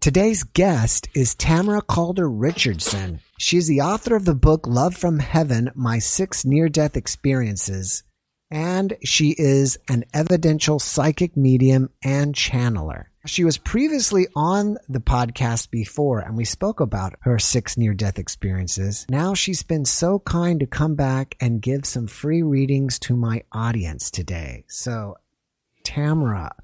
Today's guest is Tamara Calder Richardson. She is the author of the book Love from Heaven My Six Near Death Experiences, and she is an evidential psychic medium and channeler. She was previously on the podcast before, and we spoke about her six near death experiences. Now she's been so kind to come back and give some free readings to my audience today. So, Tamara,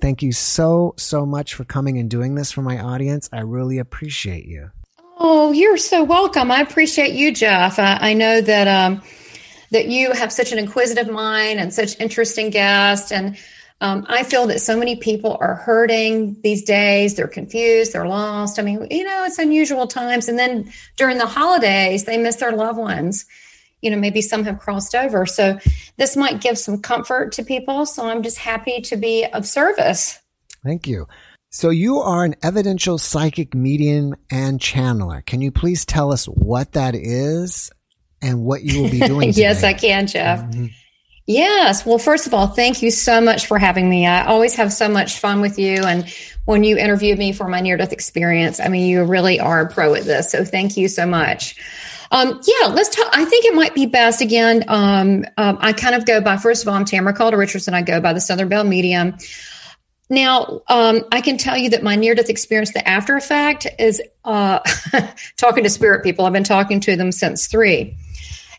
thank you so, so much for coming and doing this for my audience. I really appreciate you. Oh, you're so welcome. I appreciate you, Jeff. I, I know that um, that you have such an inquisitive mind and such interesting guests and um, I feel that so many people are hurting these days. They're confused, they're lost. I mean, you know, it's unusual times. And then during the holidays, they miss their loved ones. You know, maybe some have crossed over. So this might give some comfort to people. So I'm just happy to be of service. Thank you. So you are an evidential psychic medium and channeler. Can you please tell us what that is and what you will be doing? yes, I can, Jeff. Mm-hmm. Yes. Well, first of all, thank you so much for having me. I always have so much fun with you. And when you interviewed me for my near death experience, I mean, you really are a pro at this. So thank you so much. Um, yeah, let's talk. I think it might be best again. Um, um, I kind of go by, first of all, I'm Tamara Calder Richardson. I go by the Southern Belle Medium. Now, um, I can tell you that my near death experience, the after effect, is uh, talking to spirit people. I've been talking to them since three.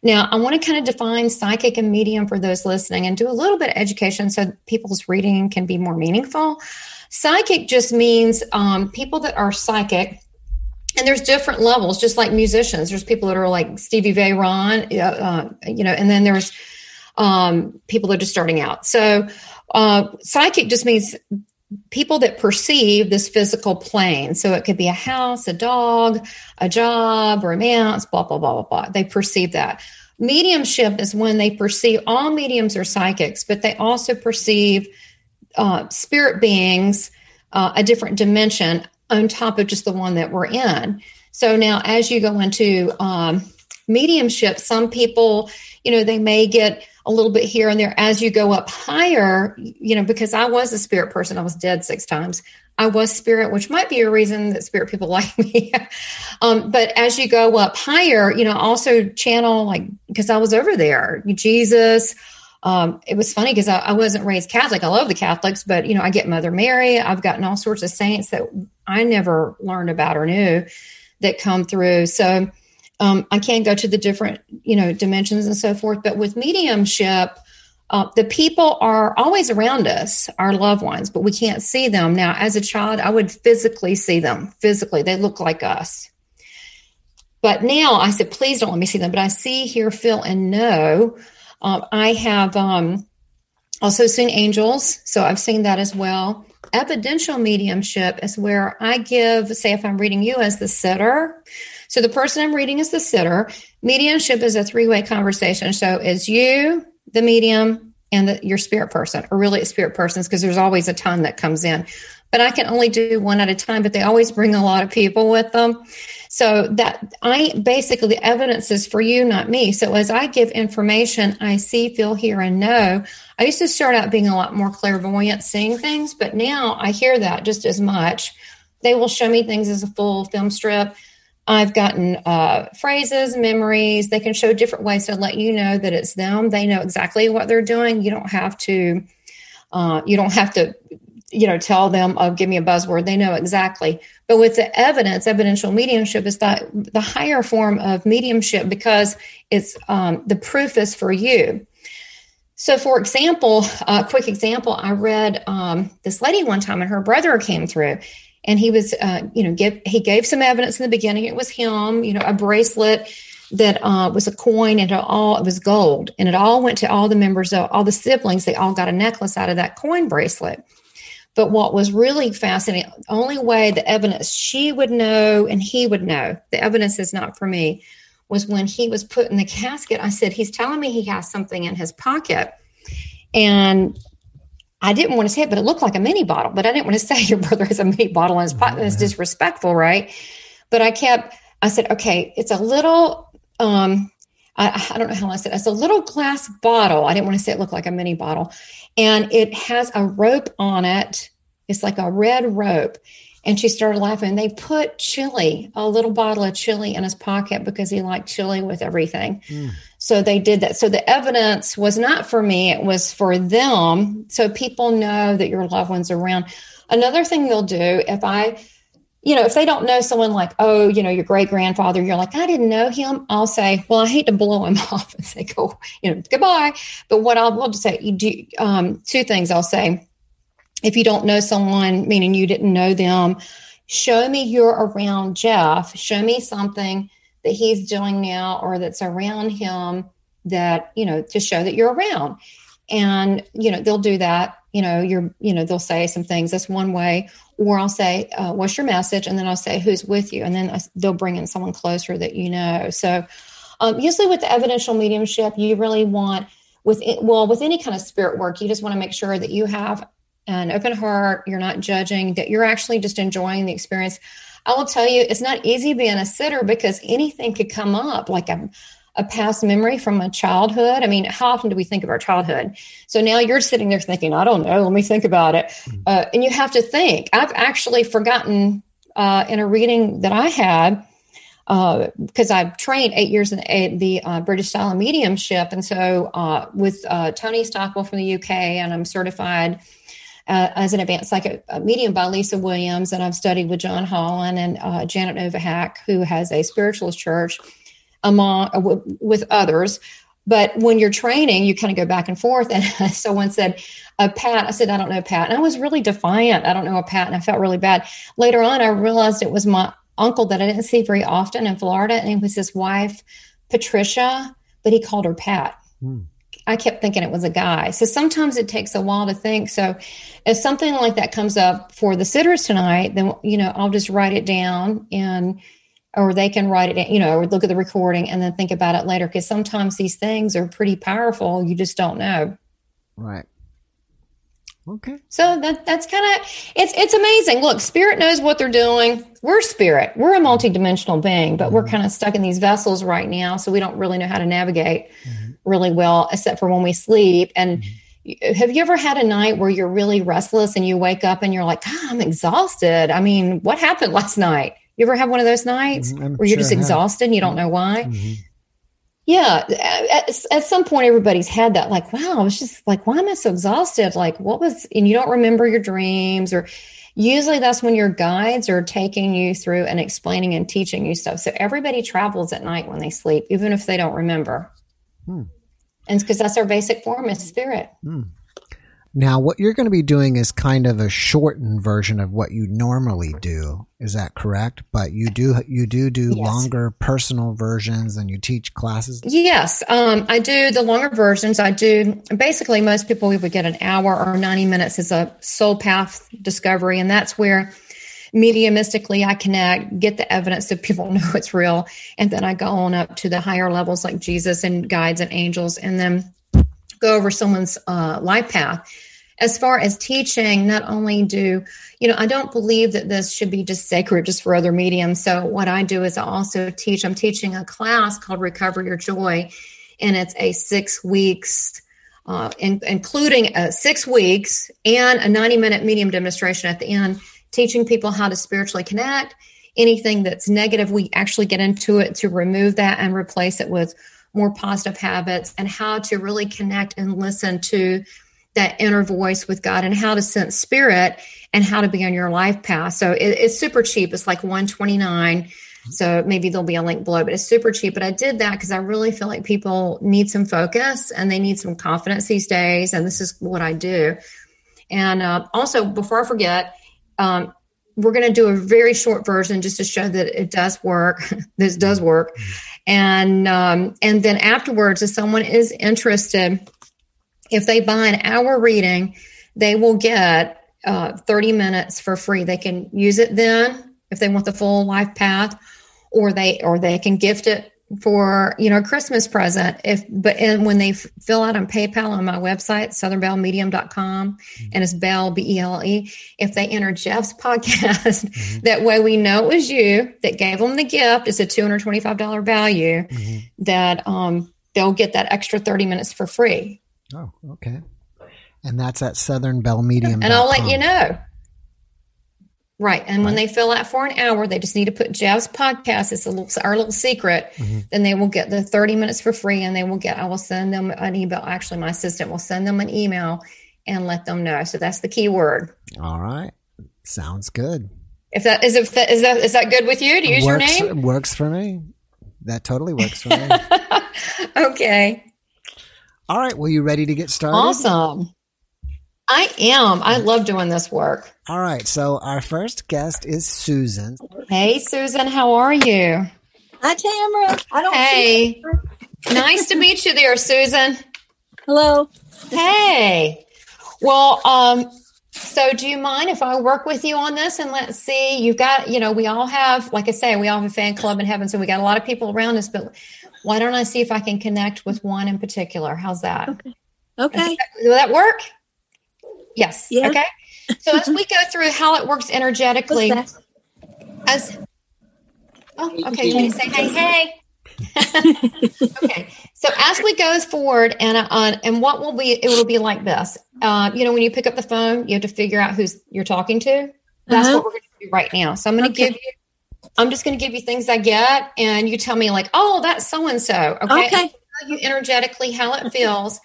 Now, I want to kind of define psychic and medium for those listening and do a little bit of education so people's reading can be more meaningful. Psychic just means um, people that are psychic. And there's different levels, just like musicians. There's people that are like Stevie Ray uh, uh, you know, and then there's um, people that are just starting out. So, uh, psychic just means people that perceive this physical plane. So it could be a house, a dog, a job, romance, blah, blah, blah, blah, blah. They perceive that. Mediumship is when they perceive all mediums are psychics, but they also perceive uh, spirit beings, uh, a different dimension on top of just the one that we're in. So now, as you go into um, mediumship, some people, you know, they may get a little bit here and there as you go up higher, you know, because I was a spirit person, I was dead six times. I was spirit, which might be a reason that spirit people like me. um, but as you go up higher, you know, also channel like because I was over there, Jesus. Um, it was funny because I, I, wasn't raised Catholic. I love the Catholics, but you know, I get Mother Mary. I've gotten all sorts of saints that I never learned about or knew that come through. So um, I can't go to the different, you know, dimensions and so forth. But with mediumship, uh, the people are always around us, our loved ones, but we can't see them. Now, as a child, I would physically see them. Physically, they look like us. But now I said, please don't let me see them. But I see, hear, feel, and know. Um, I have um, also seen angels, so I've seen that as well. Evidential mediumship is where I give, say, if I'm reading you as the sitter, so the person I'm reading is the sitter. Mediumship is a three way conversation. So is you, the medium, and the, your spirit person, or really spirit persons, because there's always a ton that comes in. But I can only do one at a time, but they always bring a lot of people with them. So that I basically the evidence is for you, not me. So as I give information, I see, feel, hear, and know. I used to start out being a lot more clairvoyant, seeing things, but now I hear that just as much. They will show me things as a full film strip. I've gotten uh, phrases, memories. They can show different ways to let you know that it's them. They know exactly what they're doing. You don't have to. Uh, you don't have to, you know, tell them, "Oh, give me a buzzword." They know exactly. But with the evidence, evidential mediumship is that the higher form of mediumship because it's um, the proof is for you. So, for example, a quick example, I read um, this lady one time, and her brother came through, and he was uh, you know give he gave some evidence in the beginning it was him you know a bracelet that uh, was a coin and it all it was gold and it all went to all the members of all the siblings they all got a necklace out of that coin bracelet but what was really fascinating only way the evidence she would know and he would know the evidence is not for me was when he was put in the casket i said he's telling me he has something in his pocket and I didn't want to say it, but it looked like a mini bottle. But I didn't want to say your brother has a mini bottle in his pocket. That's disrespectful, right? But I kept, I said, okay, it's a little, um, I, I don't know how I said it. It's a little glass bottle. I didn't want to say it looked like a mini bottle. And it has a rope on it. It's like a red rope. And she started laughing. They put chili, a little bottle of chili in his pocket because he liked chili with everything. Mm. So they did that. So the evidence was not for me, it was for them. So people know that your loved one's around. Another thing they'll do if I you know, if they don't know someone like, oh, you know, your great grandfather, you're like, I didn't know him. I'll say, well, I hate to blow him off and say, go, you know, goodbye. But what I'll, I'll just say, you do um, two things. I'll say, if you don't know someone, meaning you didn't know them, show me you're around Jeff. Show me something that he's doing now or that's around him that, you know, to show that you're around. And, you know, they'll do that. You know, you're, you know, they'll say some things. That's one way or I'll say, uh, "What's your message?" and then I'll say, "Who's with you?" and then they'll bring in someone closer that you know. So, um, usually with the evidential mediumship, you really want with it, well with any kind of spirit work, you just want to make sure that you have an open heart. You're not judging. That you're actually just enjoying the experience. I will tell you, it's not easy being a sitter because anything could come up. Like I'm a past memory from a childhood. I mean, how often do we think of our childhood? So now you're sitting there thinking, I don't know, let me think about it. Mm-hmm. Uh, and you have to think. I've actually forgotten uh, in a reading that I had, because uh, I've trained eight years in the uh, British style of mediumship. And so uh, with uh, Tony Stockwell from the UK, and I'm certified. as an advanced psychic medium by Lisa Williams, and I've studied with John Holland and Janet Nohavec, who has a spiritualist church among with others. But when you're training, you kind of go back and forth. And someone said, "A Pat," I said, "I don't know Pat," and I was really defiant. I don't know a Pat, and I felt really bad. Later on, I realized it was my uncle that I didn't see very often in Florida, and it was his wife, Patricia, but he called her Pat. Hmm. I kept thinking it was a guy. So sometimes it takes a while to think. So if something like that comes up for the sitters tonight, then you know I'll just write it down and or they can write it, you know, or look at the recording and then think about it later. Because sometimes these things are pretty powerful. You just don't know. Right. Okay. So that that's kind of it's it's amazing. Look, spirit knows what they're doing. We're spirit. We're a multidimensional being, but mm-hmm. we're kind of stuck in these vessels right now, so we don't really know how to navigate mm-hmm. really well, except for when we sleep. And mm-hmm. have you ever had a night where you're really restless and you wake up and you're like, oh, I'm exhausted? I mean, what happened last night? You ever have one of those nights mm-hmm, where you're just exhausted and you don't know why? Mm-hmm. Yeah. At, at, some point, everybody's had that, like, wow, I was just like, why am I so exhausted? Like, what was, and you don't remember your dreams or usually that's when your guides are taking you through and explaining and teaching you stuff. So everybody travels at night when they sleep, even if they don't remember. Hmm. And because that's our basic form is spirit. Hmm. Now, what you're going to be doing is kind of a shortened version of what you normally do. Is that correct? But you do you do do yes. longer personal versions, and you teach classes. Yes, um, I do the longer versions. I do basically most people we would get an hour or ninety minutes as a soul path discovery, and that's where mediumistically I connect, get the evidence so people know it's real, and then I go on up to the higher levels like Jesus and guides and angels, and then go over someone's uh, life path. As far as teaching, not only do, you know, I don't believe that this should be just sacred just for other mediums. So what I do is I also teach, I'm teaching a class called Recover Your Joy, and it's a six weeks, uh, in, including uh, six weeks and a 90 minute medium demonstration at the end, teaching people how to spiritually connect. Anything that's negative, we actually get into it to remove that and replace it with more positive habits and how to really connect and listen to that inner voice with God and how to sense spirit and how to be on your life path. So it, it's super cheap. It's like 129. So maybe there'll be a link below, but it's super cheap. But I did that because I really feel like people need some focus and they need some confidence these days. And this is what I do. And uh, also, before I forget, um, we're going to do a very short version just to show that it does work. this does work. And um, and then afterwards, if someone is interested, if they buy an hour reading, they will get uh, 30 minutes for free. They can use it then if they want the full life path, or they or they can gift it for you know a christmas present if but and when they f- fill out on paypal on my website southernbellmedium.com mm-hmm. and it's bell b-e-l-e if they enter jeff's podcast mm-hmm. that way we know it was you that gave them the gift it's a $225 value mm-hmm. that um they'll get that extra 30 minutes for free oh okay and that's at southernbellmedium and i'll let you know Right. And when they fill out for an hour, they just need to put Jeff's podcast. It's a little, our little secret. Mm-hmm. Then they will get the 30 minutes for free and they will get, I will send them an email. Actually, my assistant will send them an email and let them know. So that's the key word. All right. Sounds good. If that is, if that is that, is that good with you to use works, your name? Works for me. That totally works for me. okay. All right. Well, you ready to get started? Awesome. I am. I love doing this work. All right. So our first guest is Susan. Hey, Susan, how are you? Hi, Tamara. I don't see Hey, nice to meet you there, Susan. Hello. Hey. Well, um, so do you mind if I work with you on this and let's see? You've got, you know, we all have, like I say, we all have a fan club in heaven, so we got a lot of people around us, but why don't I see if I can connect with one in particular? How's that? Okay. Okay. Will that work? Yes. Yeah. Okay. So as we go through how it works energetically, as oh, okay, you need to say hey, hey. okay, so as we go forward, and uh, and what will be it will be like this. Uh, you know, when you pick up the phone, you have to figure out who's you're talking to. That's Uh-huh. what we're going to do right now. So I'm going to Okay. give you. I'm just going to give you things I get, and you tell me like, oh, that's so and so. Okay. Okay. Tell you energetically how it feels,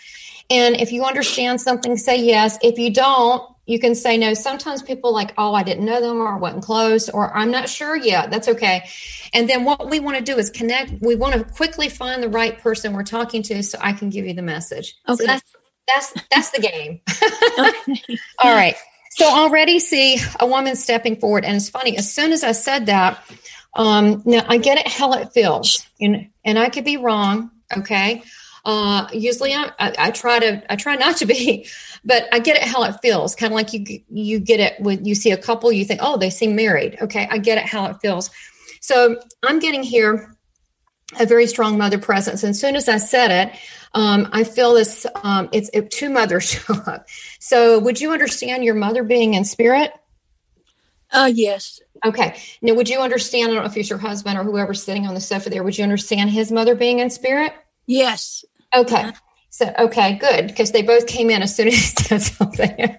and if you understand something, say yes. If you don't, you can say no. Sometimes people like, oh, I didn't know them, or I wasn't close, or I'm not sure yet. That's okay. And then what we want to do is connect. We want to quickly find the right person we're talking to, so I can give you the message. Okay. So that's that's that's the game. Okay. All right. So already see a woman stepping forward, and it's funny. As soon as I said that, um, now I get it how it feels, and and I could be wrong. Okay. Uh, usually I, I, I try to I try not to be, but I get it how it feels. Kind of like you you get it when you see a couple, you think, oh, they seem married. Okay, I get it how it feels. So I'm getting here a very strong mother presence. And as soon as I said it, um, I feel this. Um, it's it, two mothers show up. So would you understand your mother being in spirit? Uh, yes. Okay. Now, would you understand? I don't know if it's your husband or whoever's sitting on the sofa there. Would you understand his mother being in spirit? Yes. Okay. So, okay, good. Because they both came in as soon as said something.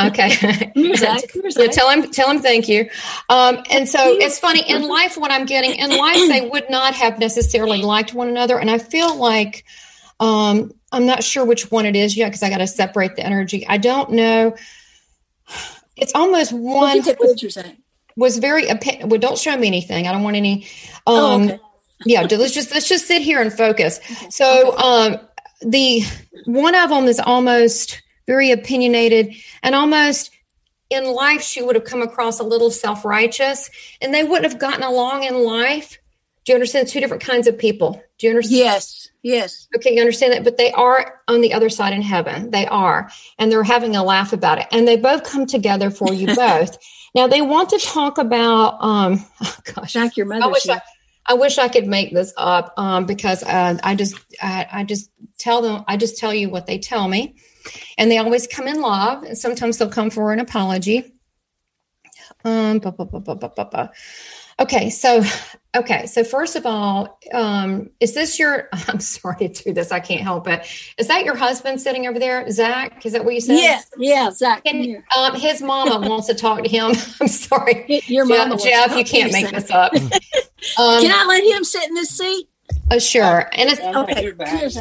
okay. Yeah, tell him, tell him thank you. Um, and so it's funny in life, what I'm getting in life, they would not have necessarily liked one another. And I feel like, um, I'm not sure which one it is yet because I got to separate the energy. I don't know. It's almost one do you think what you're saying? was very, well, don't show me anything. I don't want any, Oh, um, okay. Yeah let's just let's just sit here and focus so um the one of them is almost very opinionated and almost in life she would have come across a little self-righteous and they wouldn't have gotten along in life do you understand two different kinds of people do you understand Yes. Yes. Okay, you understand that, but they are on the other side in heaven. They are, and they're having a laugh about it. And they both come together for you both. Now they want to talk about. Um, oh gosh, Like your I mother. wish I, I wish I could make this up um, because uh, I just I, I just tell them I just tell you what they tell me, and they always come in love, and sometimes they'll come for an apology. Um. Okay, so okay, so first of all, um, is this your? I'm sorry to do this. I can't help it. Is that your husband sitting over there, Zach? Is that what you said? Yeah. Yeah. Zach. come Can, um, his mama wants to talk to him. I'm sorry, Your Jeff, mama. wants Jeff you can't make this up. Um, Can I let him sit in this seat? uh, sure, and it's Okay.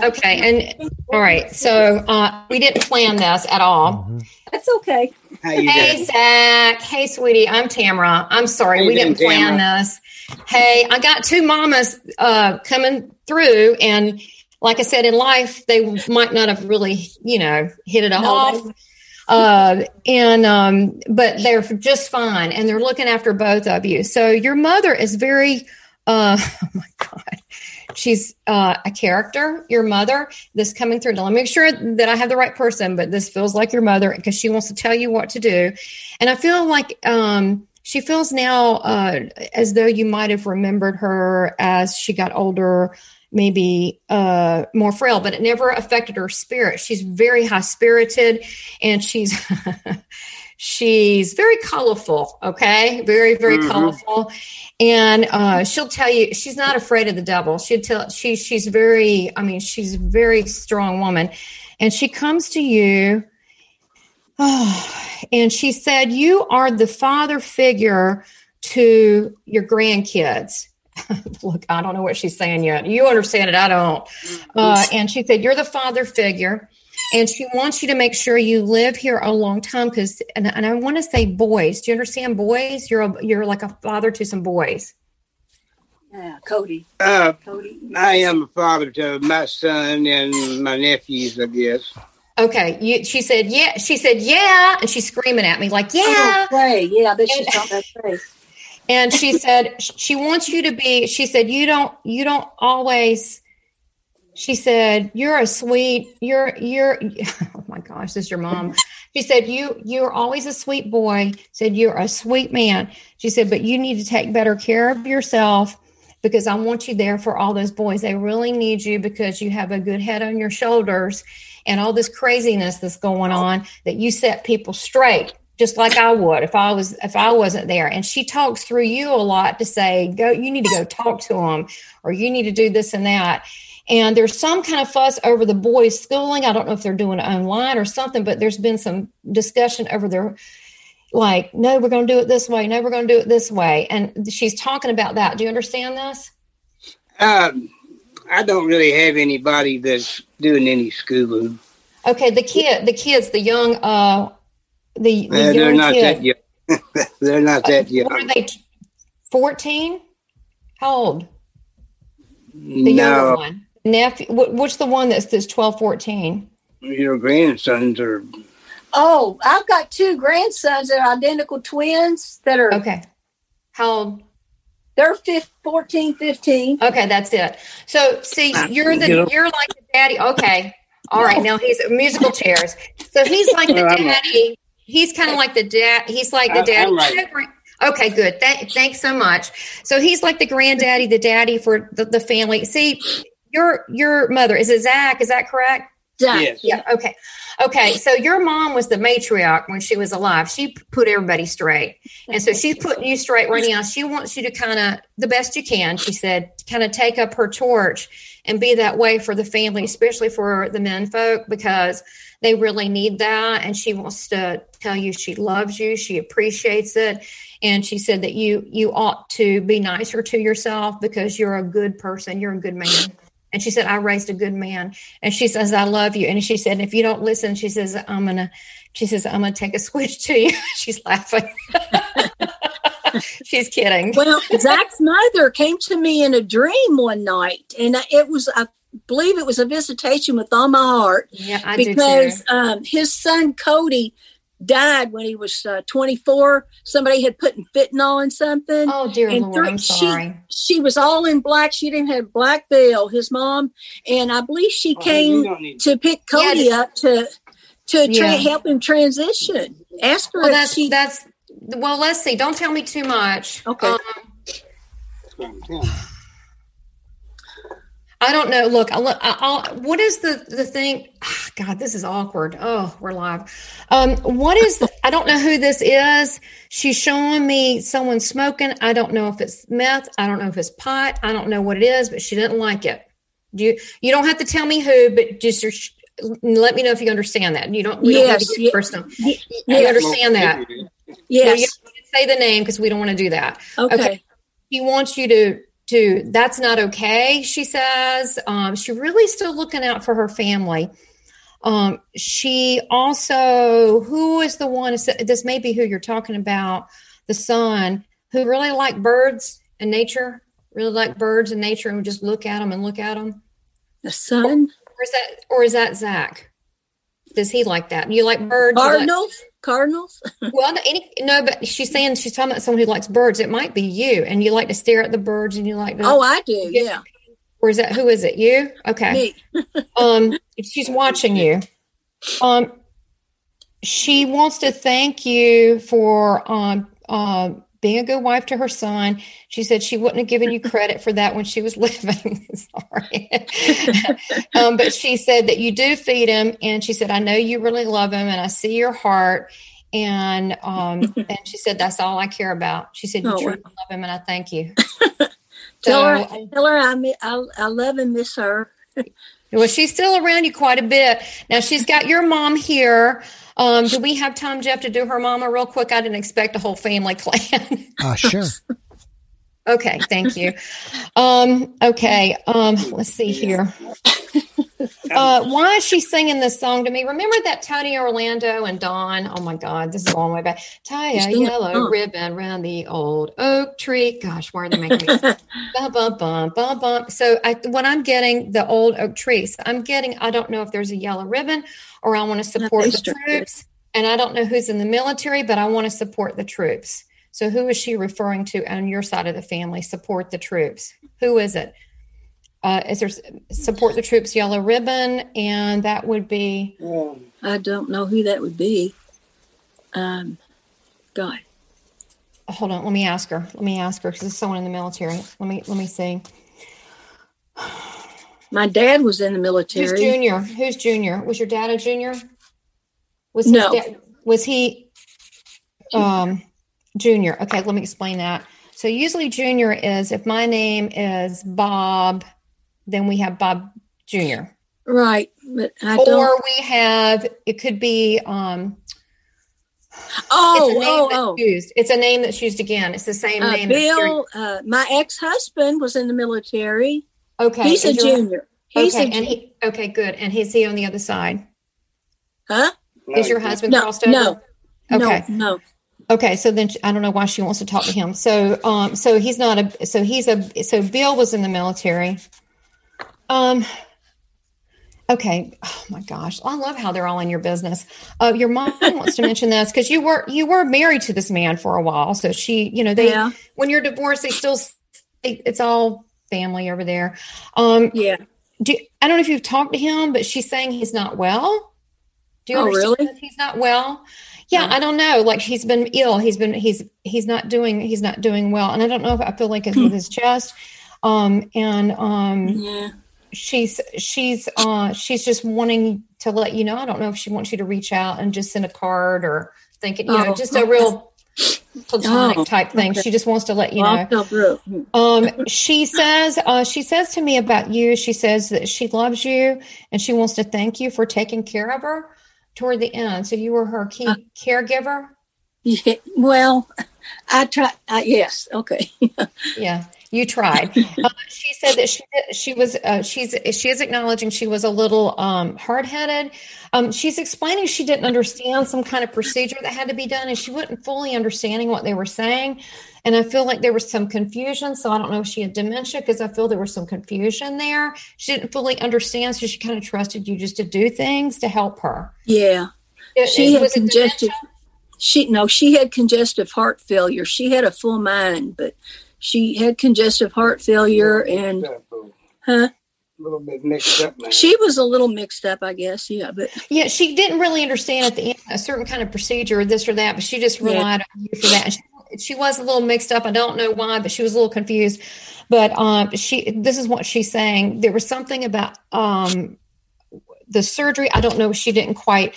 Okay. And all right, so uh, we didn't plan this at all. Mhm. That's okay. How you Hey, doing? Zach. Hey, sweetie. I'm Tamara. I'm sorry. We didn't plan Tamara? this. Hey, I got two mamas uh, coming through. And like I said, in life, they might not have really, you know, hit it No, off. Uh, and, um, but they're just fine. And they're looking after both of you. So your mother is very, uh, oh my God. She's uh, a character, your mother, this coming through. Now, let me make sure that I have the right person, but this feels like your mother because she wants to tell you what to do. And I feel like um, she feels now uh, as though you might have remembered her as she got older, maybe uh, more frail, but it never affected her spirit. She's very high spirited and she's. She's very colorful, okay? Very, very Mhm. colorful. And uh, she'll tell you she's not afraid of the devil. She'll tell she she's very, I mean, she's a very strong woman. And she comes to you Oh, and she said, You are the father figure to your grandkids. Look, I don't know what she's saying yet. You understand it. I don't. Uh, and she said, You're the father figure. And she wants you to make sure you live here a long time because, and, and I want to say boys. Do you understand boys? You're a, you're like a father to some boys. Yeah, Cody. Uh, Cody. I am a father to my son and my nephews, I guess. Okay. You, she said, yeah. She said, yeah. And she's screaming at me like, yeah. Pray. Yeah, I bet she's And- talking about pray. and she said she wants you to be she said you don't you don't always she said you're a sweet you're you're oh my gosh this is your mom she said you you're always a sweet boy said you're a sweet man she said but you need to take better care of yourself because i want you there for all those boys they really need you because you have a good head on your shoulders and all this craziness that's going on that you set people straight just like I would if I was if I wasn't there. And she talks through you a lot to say, go, you need to go talk to them, or you need to do this and that. And there's some kind of fuss over the boys' schooling. I don't know if they're doing it online or something, but there's been some discussion over their like, no, we're going to do it this way. No, we're going to do it this way. And she's talking about that. Do you understand this? Um, I don't really have anybody that's doing any schooling. Okay, the kid, the kids, the young, uh, the, the Uh, they're young not kid. that young. they're not that young. What are they? Fourteen? How old? The younger one. Nephew. wh- Which the one that's this 12, 14? your grandsons are. Oh, I've got two grandsons that are identical twins that are Okay. How old? they're fif- 14, 15. Okay, that's it. So see, you're the Get you're like the daddy. Okay. All right. Now he's musical chairs. So he's like the Well, I'm daddy. He's kind of like the dad. He's like the I- daddy. Right. Okay, good. Thank, thanks so much. So he's like the granddaddy, the daddy for the, the family. See, your your mother is it Zach? Is that correct? Zach. Yes. Yeah. Okay. Okay. So your mom was the matriarch when she was alive. She put everybody straight. And so she's putting you straight right now. She wants you to kind of, the best you can, she said, kind of take up her torch and be that way for the family, especially for the men folk, because they really need that. And she wants to tell you she loves you, she appreciates it. And she said that you you ought to be nicer to yourself because you're a good person, you're a good man. And she said, I raised a good man. And she says, I love you. And she said, if you don't listen, she says, I'm gonna, she says, I'm gonna take a switch to you. She's laughing. She's kidding. Well, Zach's mother came to me in a dream one night, and it was, I believe it was a visitation with all my heart Yeah, I do because um, his son Cody died when he was uh, 24. Somebody had put fentanyl in something. Oh dear and Lord, three- I'm she- sorry. She was all in black. She didn't have black veil. His mom, and I believe she Oh, came you don't need- to pick Cody Yeah, up to to tra- Yeah. help him transition. Ask her Well, that's she. that's. Well, let's see. Don't tell me too much. Okay. Um, I don't know. Look, I look. I, I'll, what is the the thing? Ah, God, this is awkward. Oh, we're live. Um, what is? The, I don't know who this is. She's showing me someone smoking. I don't know if it's meth. I don't know if it's pot. I don't know what it is, but she didn't like it. You you don't have to tell me who, but just your- let me know if you understand that. You don't. We don't have to Yes, get personal. Ye- You understand that? So you yes. say the name because we don't want to do that. Okay. okay. He wants you to to that's not okay she says. Um, she really still looking out for her family. Um, she also who is the one this may be who you're talking about the son who really like birds and nature really like birds and nature and would just look at them and look at them The son, or is that or is that zach? Does he like that? You like birds You like- cardinals, well, no, any, no, but she's saying she's talking about someone who likes birds. It might be you, and you like to stare at the birds, and you like to. Oh, I do. Yeah, or is that who is it? You? Okay. me. Um, she's watching you. Um, she wants to thank you for um uh, being a good wife to her son. She said she wouldn't have given you credit for that when she was living. Sorry. um, but she said that you do feed him. And she said, I know you really love him and I see your heart. And um, and she said, that's all I care about. She said, you Oh, truly love him and I thank you. Tell her, tell her I, I, I love and miss her. Well, she's still around you quite a bit. Now she's got your mom here. Um, do we have time, Jeff, to do her mama real quick? I didn't expect a whole family clan. Uh, sure. okay, thank you. Um, okay, um, let's see here. Uh, why is she singing this song to me? Remember that Tony Orlando and Dawn? Oh my God, this is a long way back. Tie a yellow ribbon around the old oak tree. Gosh, why are they making me bum bum bum bum bum? So I, when I'm getting the old oak trees, I'm getting. I don't know if there's a yellow ribbon, or I want to support the troops, and I don't know who's in the military, but I want to support the troops. So who is she referring to on your side of the family? Support the troops. Who is it? Uh, is there support the troops yellow ribbon? And that would be I don't know who that would be. Um, God, hold on let me ask her. Let me ask her because it's someone in the military. Let me let me see. My dad was in the who's military. junior? Who's junior? Was your dad a junior? Was No. dad, was he um junior? Okay let me explain that. So usually junior is if my name is bob then we have bob junior Right, but I or don't. we have it could be um Oh, it's a name oh, that's oh. used. It's a name that's used again. It's the same Uh, name. Bill, uh, my ex-husband was in the military. Okay, He's a junior. He's okay, a and he okay, good. And is he on the other side? huh? is your husband No, crossed over? no, Okay. no, no. Okay, so then I don't know why she wants to talk to him. So, um, so he's not a. So he's a. So Bill was in the military. Um. Okay. Oh my gosh, I love how they're all in your business. Uh, your mom wants to mention this because you were you were married to this man for a while. So she, you know, they Yeah, when you're divorced, they still they, it's all family over there. Um, yeah. do I don't know if you've talked to him, but she's saying he's not well. Do you Oh, really? he's not well? Yeah, I don't know. Like he's been ill. He's been he's he's not doing he's not doing well, and I don't know if I feel like it's with his chest. Um, and um, Yeah. She's she's uh she's just wanting to let you know. I don't know if she wants you to reach out and just send a card or thinking, you know, Oh, just a real platonic Oh, type thing. okay. She just wants to let you know. I'll tell Brooke. Um, she says, uh, she says to me about you, she says that she loves you and she wants to thank you for taking care of her toward the end. So you were her key Uh, caregiver. Yeah, well, I try. Uh, yes, okay. Yeah, you tried. uh, she said that she she was uh, she's she is acknowledging she was a little um, hard headed. Um, she's explaining she didn't understand some kind of procedure that had to be done, and she wasn't fully understanding what they were saying. And I feel like there was some confusion. So I don't know if she had dementia because I feel there was some confusion there. She didn't fully understand, so she kind of trusted you just to do things to help her. Yeah, It- she it- had was congestive. dementia? She no, she had congestive heart failure. She had a full mind, but she had congestive heart failure, and huh? A little bit mixed up, man. She was a little mixed up, I guess. Yeah, but Yeah, she didn't really understand at the end a certain kind of procedure, or this or that, but she just Yeah. relied on you for that. She, she was a little mixed up. I don't know why, but she was a little confused. But um, she, this is what she's saying. There was something about um, the surgery. I don't know if she didn't quite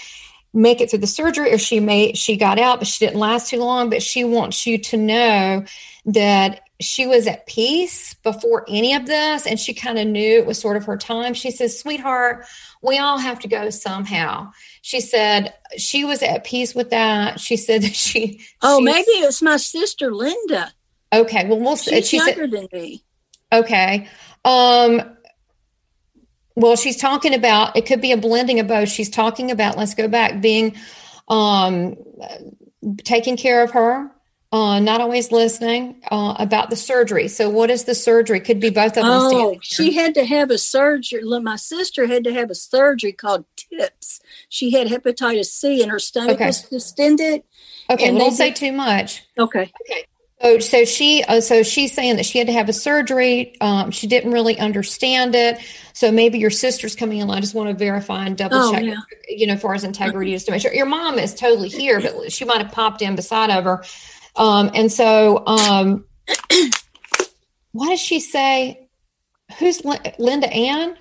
make it through the surgery or she may she got out, but she didn't last too long. But she wants you to know that she was at peace before any of this, and she kind of knew it was sort of her time. She says, "Sweetheart." we all have to go somehow. She said she was at peace with that. She said that she. oh, she- maybe it's my sister Linda. Okay. Well, we'll. She's She said younger than me. okay. Um. Well, she's talking about it could be a blending of both. She's talking about let's go back being, um, taking care of her. Uh, not always listening uh, about the surgery. So, what is the surgery? Could be both of them. Oh, she had to have a surgery. My sister had to have a surgery called TIPS. She had hepatitis C, and her stomach Okay. was distended. okay. and don't say did- too much. Okay. Okay. So, so she, uh, so she's saying that she had to have a surgery. Um, she didn't really understand it. So maybe your sister's coming in. I just want to verify and double Oh, check, yeah. you know, as far as integrity is to make sure your mom is totally here, but she might have popped in beside of her. Um, and so, um, what does she say? Who's Lin- Linda Ann?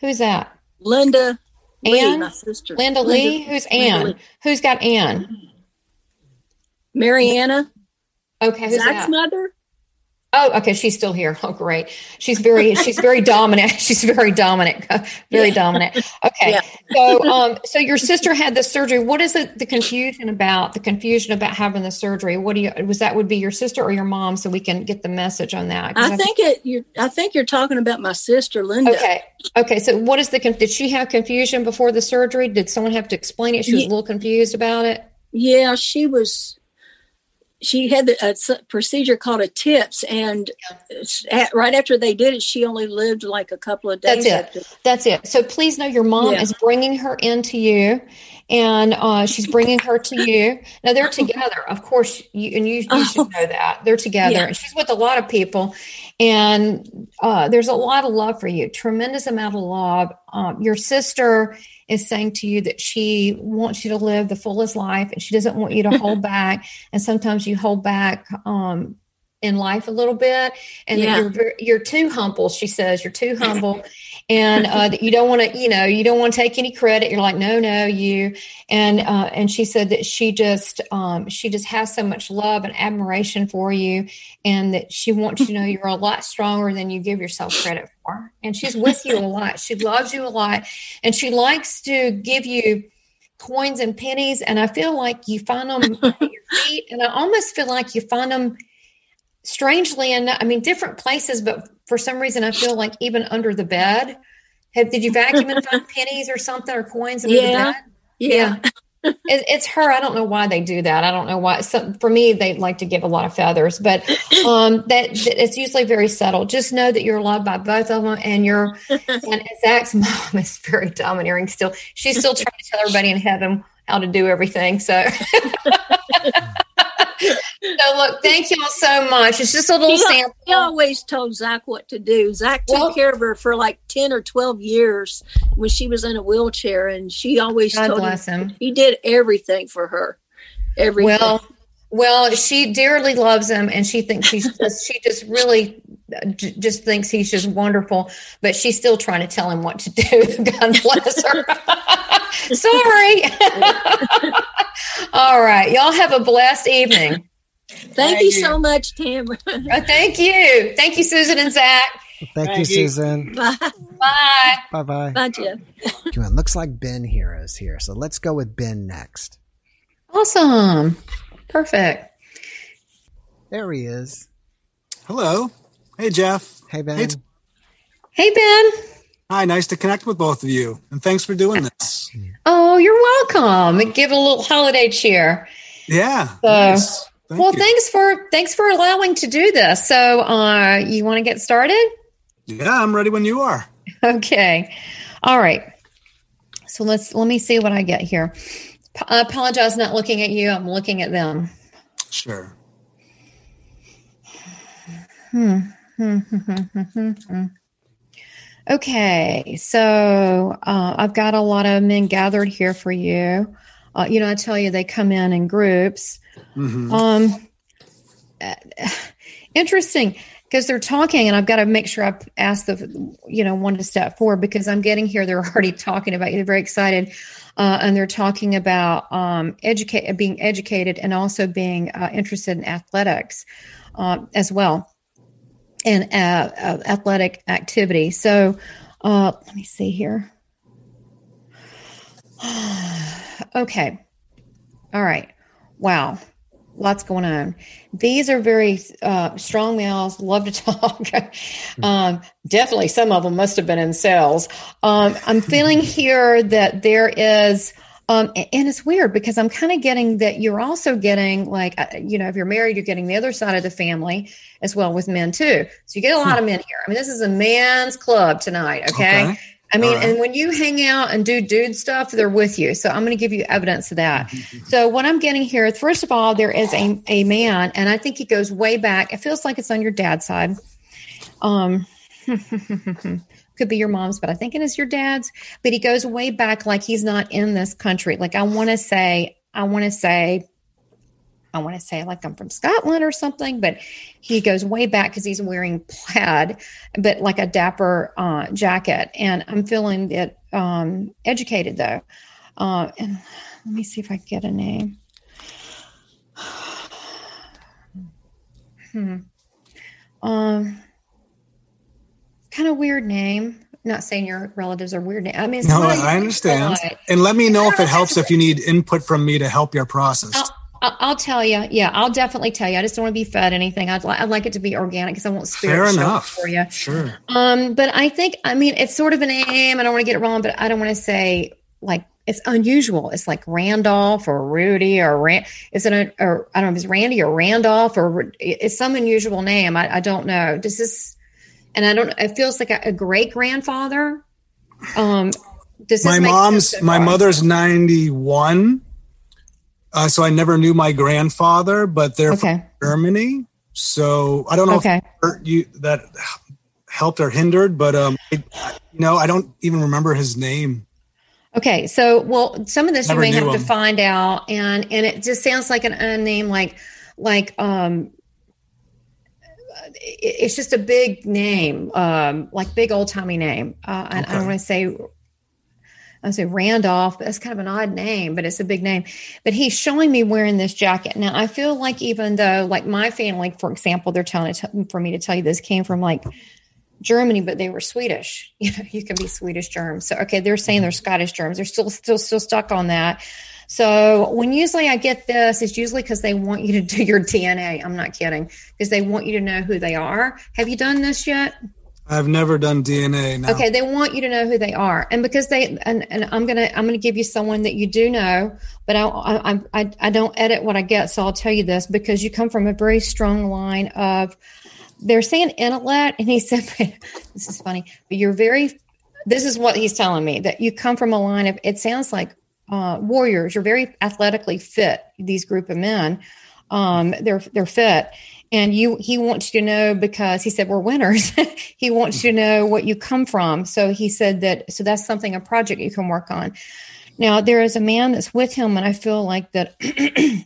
Who's that? Linda Lee, Ann? my sister. Linda Lee? Who's Linda Ann? Lee. Who's got Ann? Mariana, Okay, who's Zach's that? mother. Oh, okay. She's still here. Oh, great. She's very, she's very dominant. She's very dominant, very yeah. dominant. Okay. Yeah. so, um, so your sister had the surgery. What is it, the confusion about the confusion about having the surgery? What do you, was that would be your sister or your mom? So we can get the message on that. I, I think it, you I think you're talking about my sister, Linda. Okay. Okay. So what is the, did she have confusion before the surgery? Did someone have to explain it? She was yeah. a little confused about it. Yeah, she was she had a procedure called a TIPS, and right after they did it, she only lived like a couple of days. That's it. That's it. So please know your mom yeah. is bringing her into you, and uh, she's bringing her to you. Now they're together, of course, you, and you, you oh. should know that they're together. Yeah. And she's with a lot of people, and uh, there's a lot of love for you. Tremendous amount of love. Um, your sister is saying to you that she wants you to live the fullest life and she doesn't want you to hold back. And sometimes you hold back um, in life a little bit and yeah. you're you're too humble she says you're too humble and uh, that you don't want to you know you don't want to take any credit. You're like no no you and uh, and she said that she just um, she just has so much love and admiration for you and that she wants you to know you're a lot stronger than you give yourself credit for and she's with you a lot. She loves you a lot and she likes to give you coins and pennies and i feel like you find them at your feet and i almost feel like you find them strangely enough, I mean, different places, but for some reason, I feel like even under the bed. Have, did you vacuum and find pennies or something or coins under yeah. the bed? Yeah. yeah. it, it's her. I don't know why they do that. I don't know why. For me, they like to give a lot of feathers, but um, that, that, it's usually very subtle. Just know that you're loved by both of them, and you're. and Zach's mom is very domineering. Still, she's still trying to tell everybody in heaven how to do everything. So. so look, thank you all so much. It's just a little he, sample. He always told Zach what to do. Zach took well, care of her for like ten or twelve years when she was in a wheelchair, and she always God told bless him, him. He did everything for her. Everything. Well, well, she dearly loves him, and she thinks she's just, she just really just thinks he's just wonderful. But she's still trying to tell him what to do. God bless her. Sorry. All right, y'all have a blessed evening. Thank, thank you, you, so much, Tamara. oh, thank you. Thank you, Susan and Zach. Thank, thank you, Susan. Bye. Bye. Bye bye. Bye, Jeff. It looks like Ben here is here. So let's go with Ben next. Awesome. Perfect. There he is. Hello. Hey, Jeff. Hey, Ben. Hey, hey Ben. Hi, nice to connect with both of you. And thanks for doing this. Oh, you're welcome. Give a little holiday cheer. Yeah. So, nice. Thank well, you. thanks for thanks for allowing to do this. So, uh, you want to get started? Yeah, I'm ready when you are. Okay. All right. So let's let me see what I get here. I apologize not looking at you. I'm looking at them. Sure. Hmm. okay. So uh, I've got a lot of men gathered here for you. Uh, you know, I tell you, they come in in groups. Mm-hmm. Um, interesting because they're talking, and I've got to make sure I ask the, you know, one to step forward because I'm getting here. They're already talking about you. They're very excited, uh, and they're talking about um, educate, being educated, and also being uh, interested in athletics uh, as well, and uh, uh, athletic activity. So, uh, let me see here. okay. All right. Wow. Lots going on. These are very uh, strong males, love to talk. um, definitely, some of them must have been in sales. Um, I'm feeling here that there is, um, and it's weird because I'm kind of getting that you're also getting, like, uh, you know, if you're married, you're getting the other side of the family as well with men too. So you get a lot of men here. I mean, this is a man's club tonight, okay? okay. I mean, right. and when you hang out and do dude stuff, they're with you. So I'm going to give you evidence of that. so what I'm getting here, first of all, there is a, a man, and I think he goes way back. It feels like it's on your dad's side. Um, could be your mom's, but I think it is your dad's. But he goes way back, like he's not in this country. Like I want to say, I want to say I want to say like I'm from Scotland or something, but he goes way back because he's wearing plaid, but like a dapper uh, jacket. And I'm feeling it um, educated though. Uh, and let me see if I can get a name. Hmm. Um, kind of weird name. Not saying your relatives are weird. I mean, no, I understand. And let me know if it helps if you need input from me to help your process. I'll, tell you. Yeah, I'll definitely tell you. I just don't want to be fed anything. I'd, li- I'd like it to be organic because I won't spirit Fair enough. for you. Sure. Um, but I think I mean it's sort of a name. I don't want to get it wrong, but I don't want to say like it's unusual. It's like Randolph or Rudy or Rand. Is it a, or I don't know if it's Randy or Randolph or it's some unusual name. I, I don't know. Does this, and I don't, it feels like a, a great grandfather. Um, does my mom's, my mother's 91. Uh, so I never knew my grandfather, but they're okay. from Germany. So I don't know okay. if you, that helped or hindered, but um, I, you know, I don't even remember his name. Okay, so well, some of this Never you may have to find out, and and it just sounds like an unnamed, like like um, it's just a big name, um, like big old timey name. Uh, okay. I, I want to say I say Randolph, but that's kind of an odd name, but it's a big name. But he's showing me wearing this jacket. Now I feel like even though, like my family, for example, they're telling for me to tell you this came from like Germany, but they were Swedish. You know, you can be Swedish germs. So okay, they're saying they're. Scottish germs. They're still still still stuck on that. So when usually I get this, it's usually because they want you to do your DNA. I'm not kidding, because they want you to know who they are. Have you done this yet? I've never done DNA. No. Okay, they want you to know who they are, and because they and, and I'm gonna I'm gonna give you someone that you do know, but I, I I I don't edit what I get, so I'll tell you this because you come from a very strong line of they're saying intellect, and he said, "This is funny, but you're very." This is what he's telling me that you come from a line of. It sounds like uh, warriors. You're very athletically fit. These group of men, um, they're they're fit, and you he wants you to know because he said we're winners. he wants you to know what you come from. So he said that. So that's something a project you can work on. Now there is a man that's with him, and I feel like that.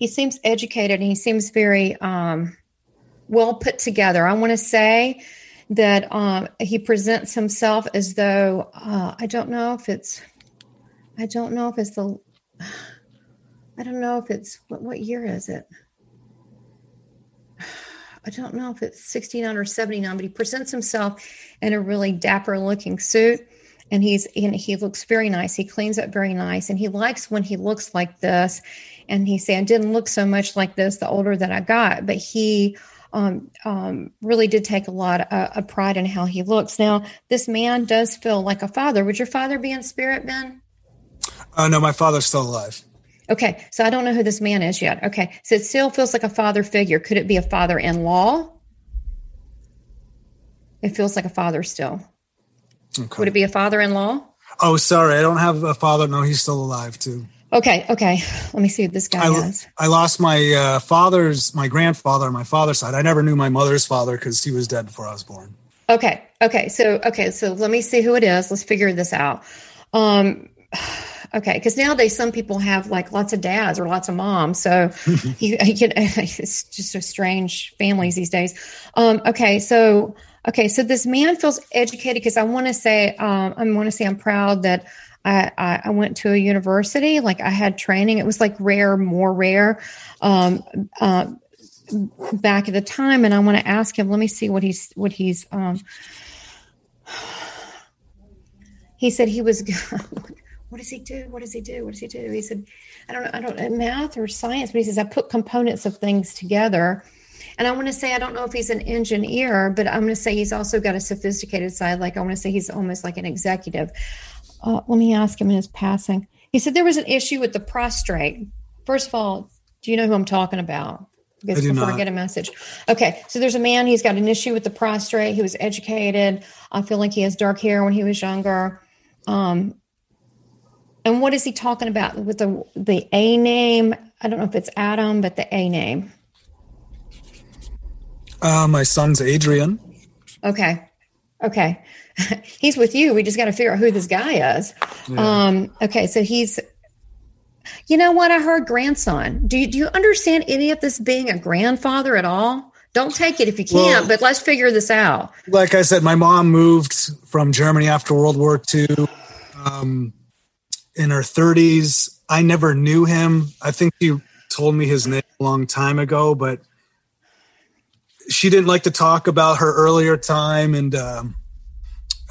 he seems educated and he seems very um, well put together. I want to say that um, he presents himself as though uh, I don't know if it's I don't know if it's the I don't know if it's what, what year is it? I don't know if it's 69 or 79, but he presents himself in a really dapper looking suit and he's and he looks very nice. He cleans up very nice and he likes when he looks like this. And he said, I didn't look so much like this the older that I got, but he um, um, really did take a lot of, uh, of, pride in how he looks. Now, this man does feel like a father. Would your father be in spirit, Ben? Uh, no, my father's still alive. Okay, so I don't know who this man is yet. Okay, so it still feels like a father figure. Could it be a father in law? It feels like a father still. Okay. Would it be a father in law? Oh, sorry. I don't have a father. No, he's still alive too. Okay, okay. Let me see what this guy I, has. I lost my uh, father's, my grandfather on my father's side. I never knew my mother's father because he was dead before I was born. Okay, okay. So, okay, so let me see who it is. Let's figure this out. Um, okay, because nowadays some people have like lots of dads or lots of moms, so you, you can, it's just a strange families these days. Um, okay, so okay, so this man feels educated because I want to say, um, I want to say I'm proud that I, I, went to a university, like I had training. It was like rare, more rare um, uh, back at the time. And I want to ask him. Let me see what he's what he's. Um, he said he was. what does he do? What does he do? What does he do? He said, I don't know. I don't know math or science, but he says I put components of things together. And I want to say I don't know if he's an engineer, but I'm going to say he's also got a sophisticated side. Like I want to say he's almost like an executive. Uh, let me ask him in his passing. He said there was an issue with the prostrate. First of all, do you know who I'm talking about? Because before not. I get a message. Okay, so there's a man, he's got an issue with the prostrate. He was educated. I feel like he has dark hair when he was younger. Um, and what is he talking about with the the A name? I don't know if it's Adam, but the A name. Uh, my son's Adrian. Okay. Okay. he's with you. We just got to figure out who this guy is. Yeah. Um, okay, so he's. You know what? I heard grandson. Do you, do you understand any of this being a grandfather at all? Don't take it if you can't, well, but let's figure this out. Like I said, my mom moved from Germany after World War II um, in her 30s. I never knew him. I think he told me his name a long time ago, but she didn't like to talk about her earlier time, and um,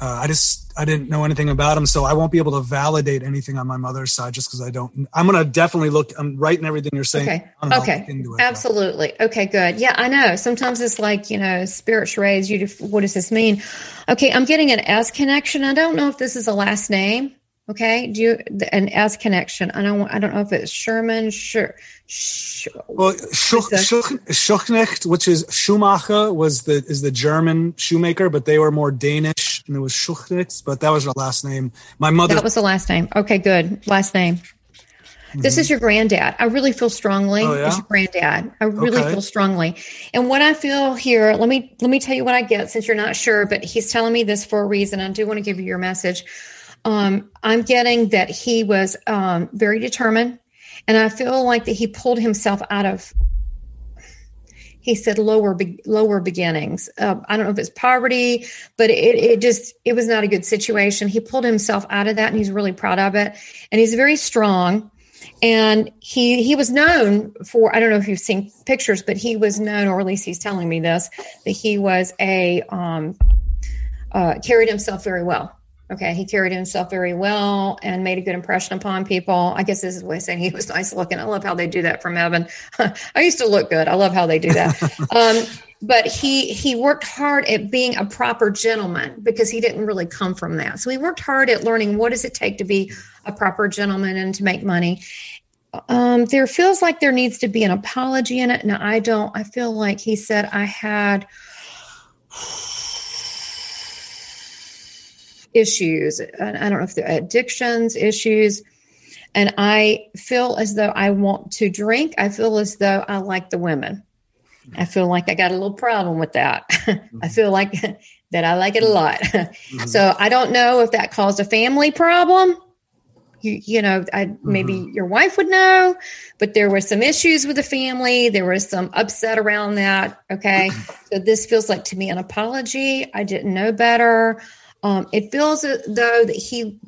uh, I just I didn't know anything about him, so I won't be able to validate anything on my mother's side just because I don't. I'm going to definitely look. I'm writing everything you're saying. Okay. Okay. It, Absolutely. Okay. Good. Yeah, I know. Sometimes it's like you know, spirit charades. You. What does this mean? Okay, I'm getting an S connection. I don't know if this is a last name. Okay, do you an S connection? I don't. I don't know if it's Sherman. Sure. Sh- well, Schuchnecht, which is Schumacher, was the is the German shoemaker, but they were more Danish, and it was Schuchnecht, but that was her last name. My mother. That was the last name. Okay, good. Last name. Mm-hmm. This is your granddad. I really feel strongly. Oh, yeah? your granddad. I really okay. feel strongly. And what I feel here, let me let me tell you what I get since you're not sure, but he's telling me this for a reason. I do want to give you your message. Um, I'm getting that he was um, very determined, and I feel like that he pulled himself out of. He said lower be- lower beginnings. Uh, I don't know if it's poverty, but it, it just it was not a good situation. He pulled himself out of that, and he's really proud of it. And he's very strong and he he was known for i don't know if you've seen pictures but he was known or at least he's telling me this that he was a um, uh, carried himself very well Okay, he carried himself very well and made a good impression upon people. I guess this is way of saying he was nice looking. I love how they do that from Evan. I used to look good. I love how they do that. um, but he he worked hard at being a proper gentleman because he didn't really come from that. So he worked hard at learning what does it take to be a proper gentleman and to make money. Um, there feels like there needs to be an apology in it. Now I don't. I feel like he said I had issues. I don't know if they're addictions, issues. And I feel as though I want to drink. I feel as though I like the women. I feel like I got a little problem with that. I feel like that I like it a lot. Mm-hmm. so I don't know if that caused a family problem. You, you know, I, maybe mm-hmm. your wife would know, but there were some issues with the family. There was some upset around that. Okay. so this feels like to me an apology. I didn't know better. Um, it feels though that he,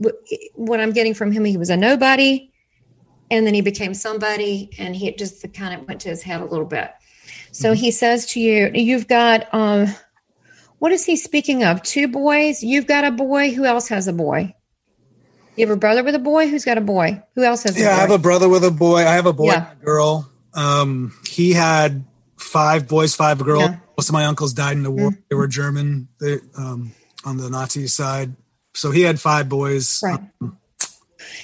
what I'm getting from him, he was a nobody, and then he became somebody, and he just kind of went to his head a little bit. So mm-hmm. he says to you, "You've got um, what is he speaking of? Two boys. You've got a boy. Who else has a boy? You have a brother with a boy. Who's got a boy? Who else has? Yeah, I have a brother with a boy. I have a boy yeah. a girl. Um, he had five boys, five girls. Yeah. Most of my uncles died in the war. Mm-hmm. They were German. They, um, on the Nazi side. So he had five boys. Right. Um,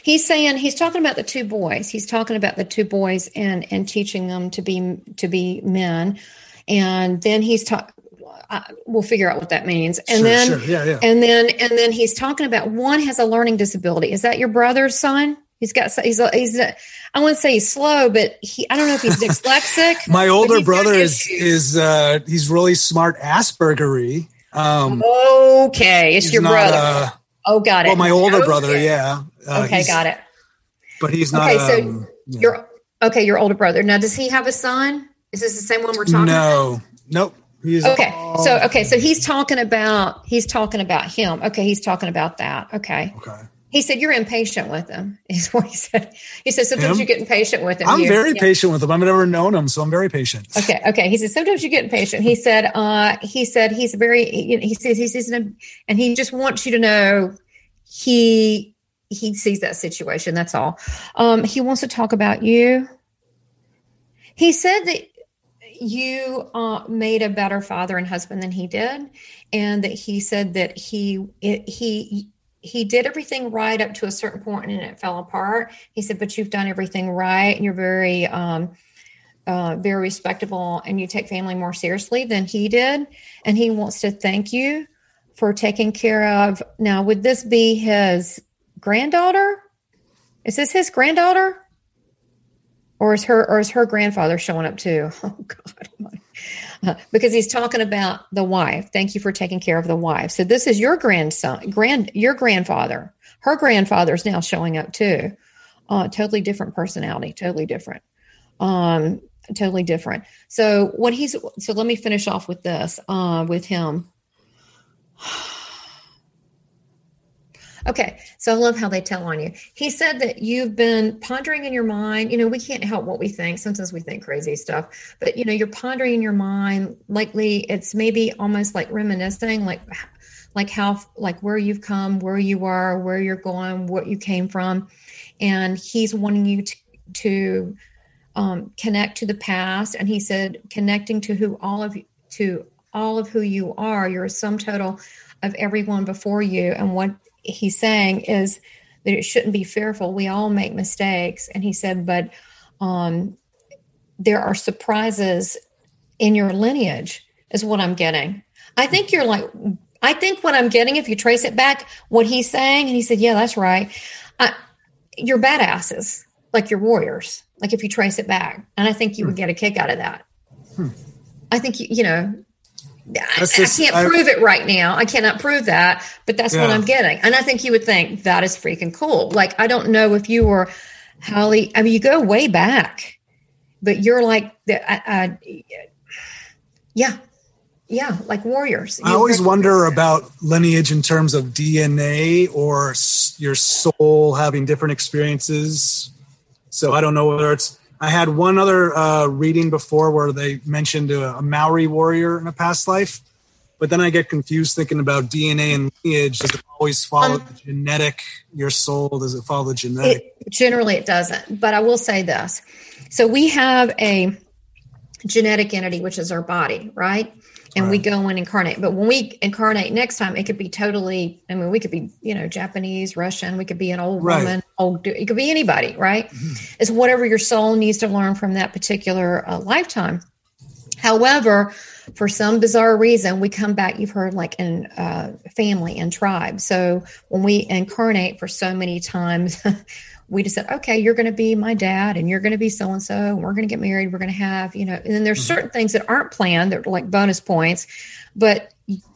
he's saying he's talking about the two boys. He's talking about the two boys and and teaching them to be to be men. And then he's talking we'll figure out what that means. And sure, then, sure. Yeah, yeah. and then, and then he's talking about one has a learning disability. Is that your brother's son? He's got, he's, a, he's, a, I wouldn't say he's slow, but he, I don't know if he's dyslexic. My older brother is, is, uh, he's really smart Aspergery. Um, okay, it's your brother. Uh, oh, got it. Well, my older okay. brother, yeah. Uh, okay, got it. But he's not. Okay, so um, yeah. your okay, your older brother. Now, does he have a son? Is this the same one we're talking no. about? Nope. He's okay. All, so okay, so he's talking about he's talking about him. Okay, he's talking about that. Okay. Okay. He said you're impatient with him. Is what he said. He said sometimes him? you get impatient with him. I'm very yeah. patient with him. I've never known him, so I'm very patient. Okay, okay. He said sometimes you get impatient. He said, uh, he said he's very. He says he says, and he just wants you to know he he sees that situation. That's all. Um, he wants to talk about you. He said that you uh, made a better father and husband than he did, and that he said that he it, he he did everything right up to a certain point and it fell apart. He said, but you've done everything right and you're very, um, uh, very respectable and you take family more seriously than he did. And he wants to thank you for taking care of. Now, would this be his granddaughter? Is this his granddaughter? Or is her or is her grandfather showing up too? Oh God. Because he's talking about the wife. Thank you for taking care of the wife. So this is your grandson, grand, your grandfather. Her grandfather is now showing up too. Uh, totally different personality, totally different. Um, totally different. So what he's so let me finish off with this uh, with him. Okay, so I love how they tell on you. He said that you've been pondering in your mind. You know, we can't help what we think. Sometimes we think crazy stuff, but you know, you're pondering in your mind. Likely, it's maybe almost like reminiscing, like like how like where you've come, where you are, where you're going, what you came from, and he's wanting you to to um, connect to the past. And he said, connecting to who all of you to all of who you are. You're a sum total of everyone before you, and what he's saying is that it shouldn't be fearful. We all make mistakes. And he said, but um, there are surprises in your lineage, is what I'm getting. I think you're like, I think what I'm getting, if you trace it back, what he's saying, and he said, yeah, that's right. I, you're badasses, like you're warriors, like if you trace it back. And I think you would hmm. get a kick out of that. Hmm. I think, you, you know, just, I, can't I, prove it right now. I cannot prove that, but that's yeah. what I'm getting. And I think you would think that is freaking cool. Like, I don't know if you were Holly, I mean, you go way back, but you're like, the, yeah, yeah, like warriors. I always wonder about lineage in terms of DNA or your soul having different experiences. So I don't know whether it's I had one other uh, reading before where they mentioned a, a, Maori warrior in a past life, but then I get confused thinking about DNA and lineage. Does it always follow um, the genetic? Your soul does it follow the genetic? It, generally, it doesn't. But I will say this: so we have a genetic entity, which is our body, right? And right. we go and incarnate. But when we incarnate next time, it could be totally, I mean, we could be, you know, Japanese, Russian, we could be an old right. woman, old, it could be anybody, right? Mm-hmm. It's whatever your soul needs to learn from that particular uh, lifetime. However, for some bizarre reason, we come back, you've heard like in uh, family and tribe. So when we incarnate for so many times, we just said, okay, you're going to be my dad and you're going to be so and so, and we're going to get married. We're going to have, you know, and then there's mm-hmm. certain things that aren't planned that are like bonus points. But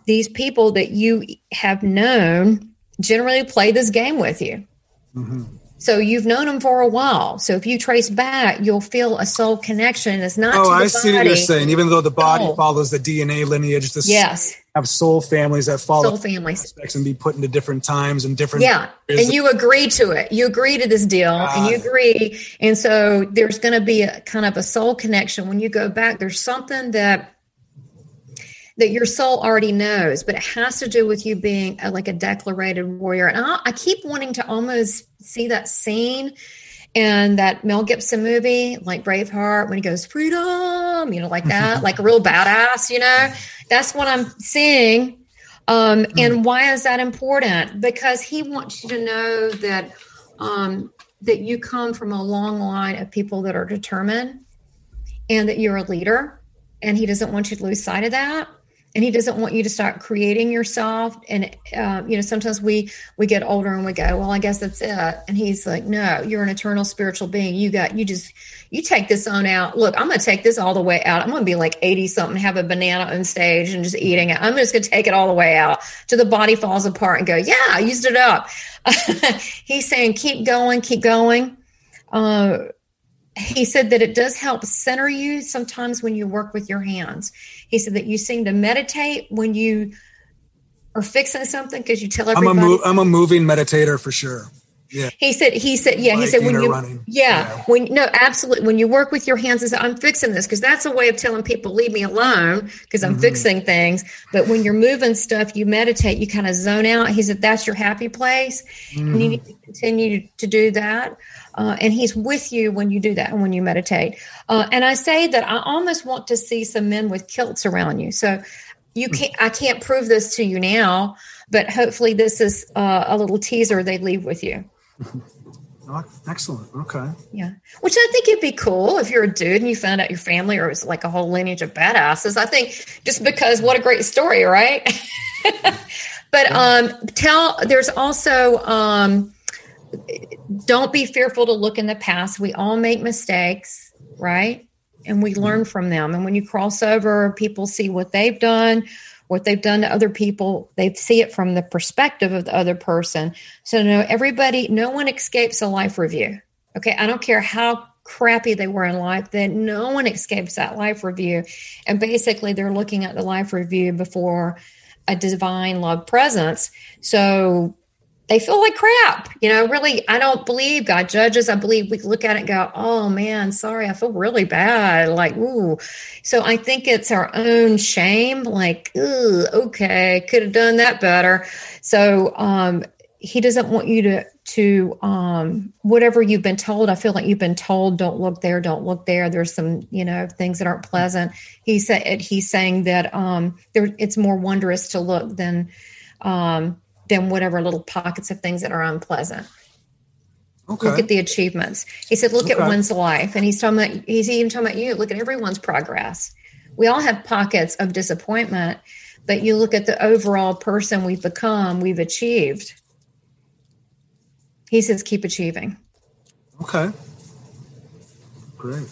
these people that you have known generally play this game with you. Mm-hmm. So you've known them for a while. So if you trace back, you'll feel a soul connection. It's not. Oh, I see what you're saying. Even though the body oh. follows the DNA lineage, the yes, have soul families that follow soul families and be put into different times and different. Yeah, and you agree to it. You agree to this deal, uh, and you agree. And so there's going to be a kind of a soul connection when you go back. There's something that that your soul already knows, but it has to do with you being a, like a declarated warrior. And I, I keep wanting to almost see that scene in that Mel Gibson movie, like Braveheart, when he goes freedom, you know, like that, like a real badass, you know, that's what I'm seeing. Um, and mm. why is that important? Because he wants you to know that um, that you come from a long line of people that are determined, and that you're a leader, and he doesn't want you to lose sight of that and he doesn't want you to start creating yourself. And uh, you know sometimes we we get older and we go well i guess that's it. And he's like no you're an eternal spiritual being. You got you just you take this on out. Look i'm gonna take this all the way out. I'm gonna be like 80 something have a banana on stage and just eating it. I'm just gonna take it all the way out till the body falls apart and go yeah i used it up. He's saying keep going keep going. Uh, he said that it does help center you sometimes when you work with your hands. He said that you seem to meditate when you are fixing something because you tell everybody. I'm a, mo- I'm a moving meditator for sure. Yeah. He said, he said, yeah, he said, when you, running. Yeah, yeah, when, no, absolutely. When you work with your hands and say, I'm fixing this, because that's a way of telling people, leave me alone, because I'm mm-hmm. fixing things. But when you're moving stuff, you meditate, you kind of zone out. He said, that's your happy place. Mm-hmm. And you need to continue to do that. Uh, and he's with you when you do that and when you meditate. Uh, and I say that I almost want to see some men with kilts around you. So you hmm. can't, I can't prove this to you now, but hopefully this is uh, a little teaser they leave with you. Excellent. Okay. Yeah. Which I think it'd be cool if you're a dude and you found out your family or it was like a whole lineage of badasses. I think just because what a great story, right? but um tell there's also um don't be fearful to look in the past. We all make mistakes, right? And we learn from them. And when you cross over, people see what they've done what they've done to other people. They see it from the perspective of the other person. So no everybody no one escapes a life review. Okay i don't care how crappy they were in life that no one escapes that life review. And basically they're looking at the life review before a divine love presence. So they feel like crap. You know, really, I don't believe God judges. I believe we look at it and go, oh man, sorry, I feel really bad. Like, ooh. So I think it's our own shame, like, ooh, okay, could have done that better. So um, he doesn't want you to to um, whatever you've been told. I feel like you've been told, don't look there, don't look there. There's some, you know, things that aren't pleasant. He said he's saying that um, there, it's more wondrous to look than um, than whatever little pockets of things that are unpleasant. Okay. Look at the achievements. He said, look okay. at one's life. And he's talking about, he's even talking about you. Look at everyone's progress. We all have pockets of disappointment, but you look at the overall person we've become, we've achieved. He says, keep achieving. Okay. Great.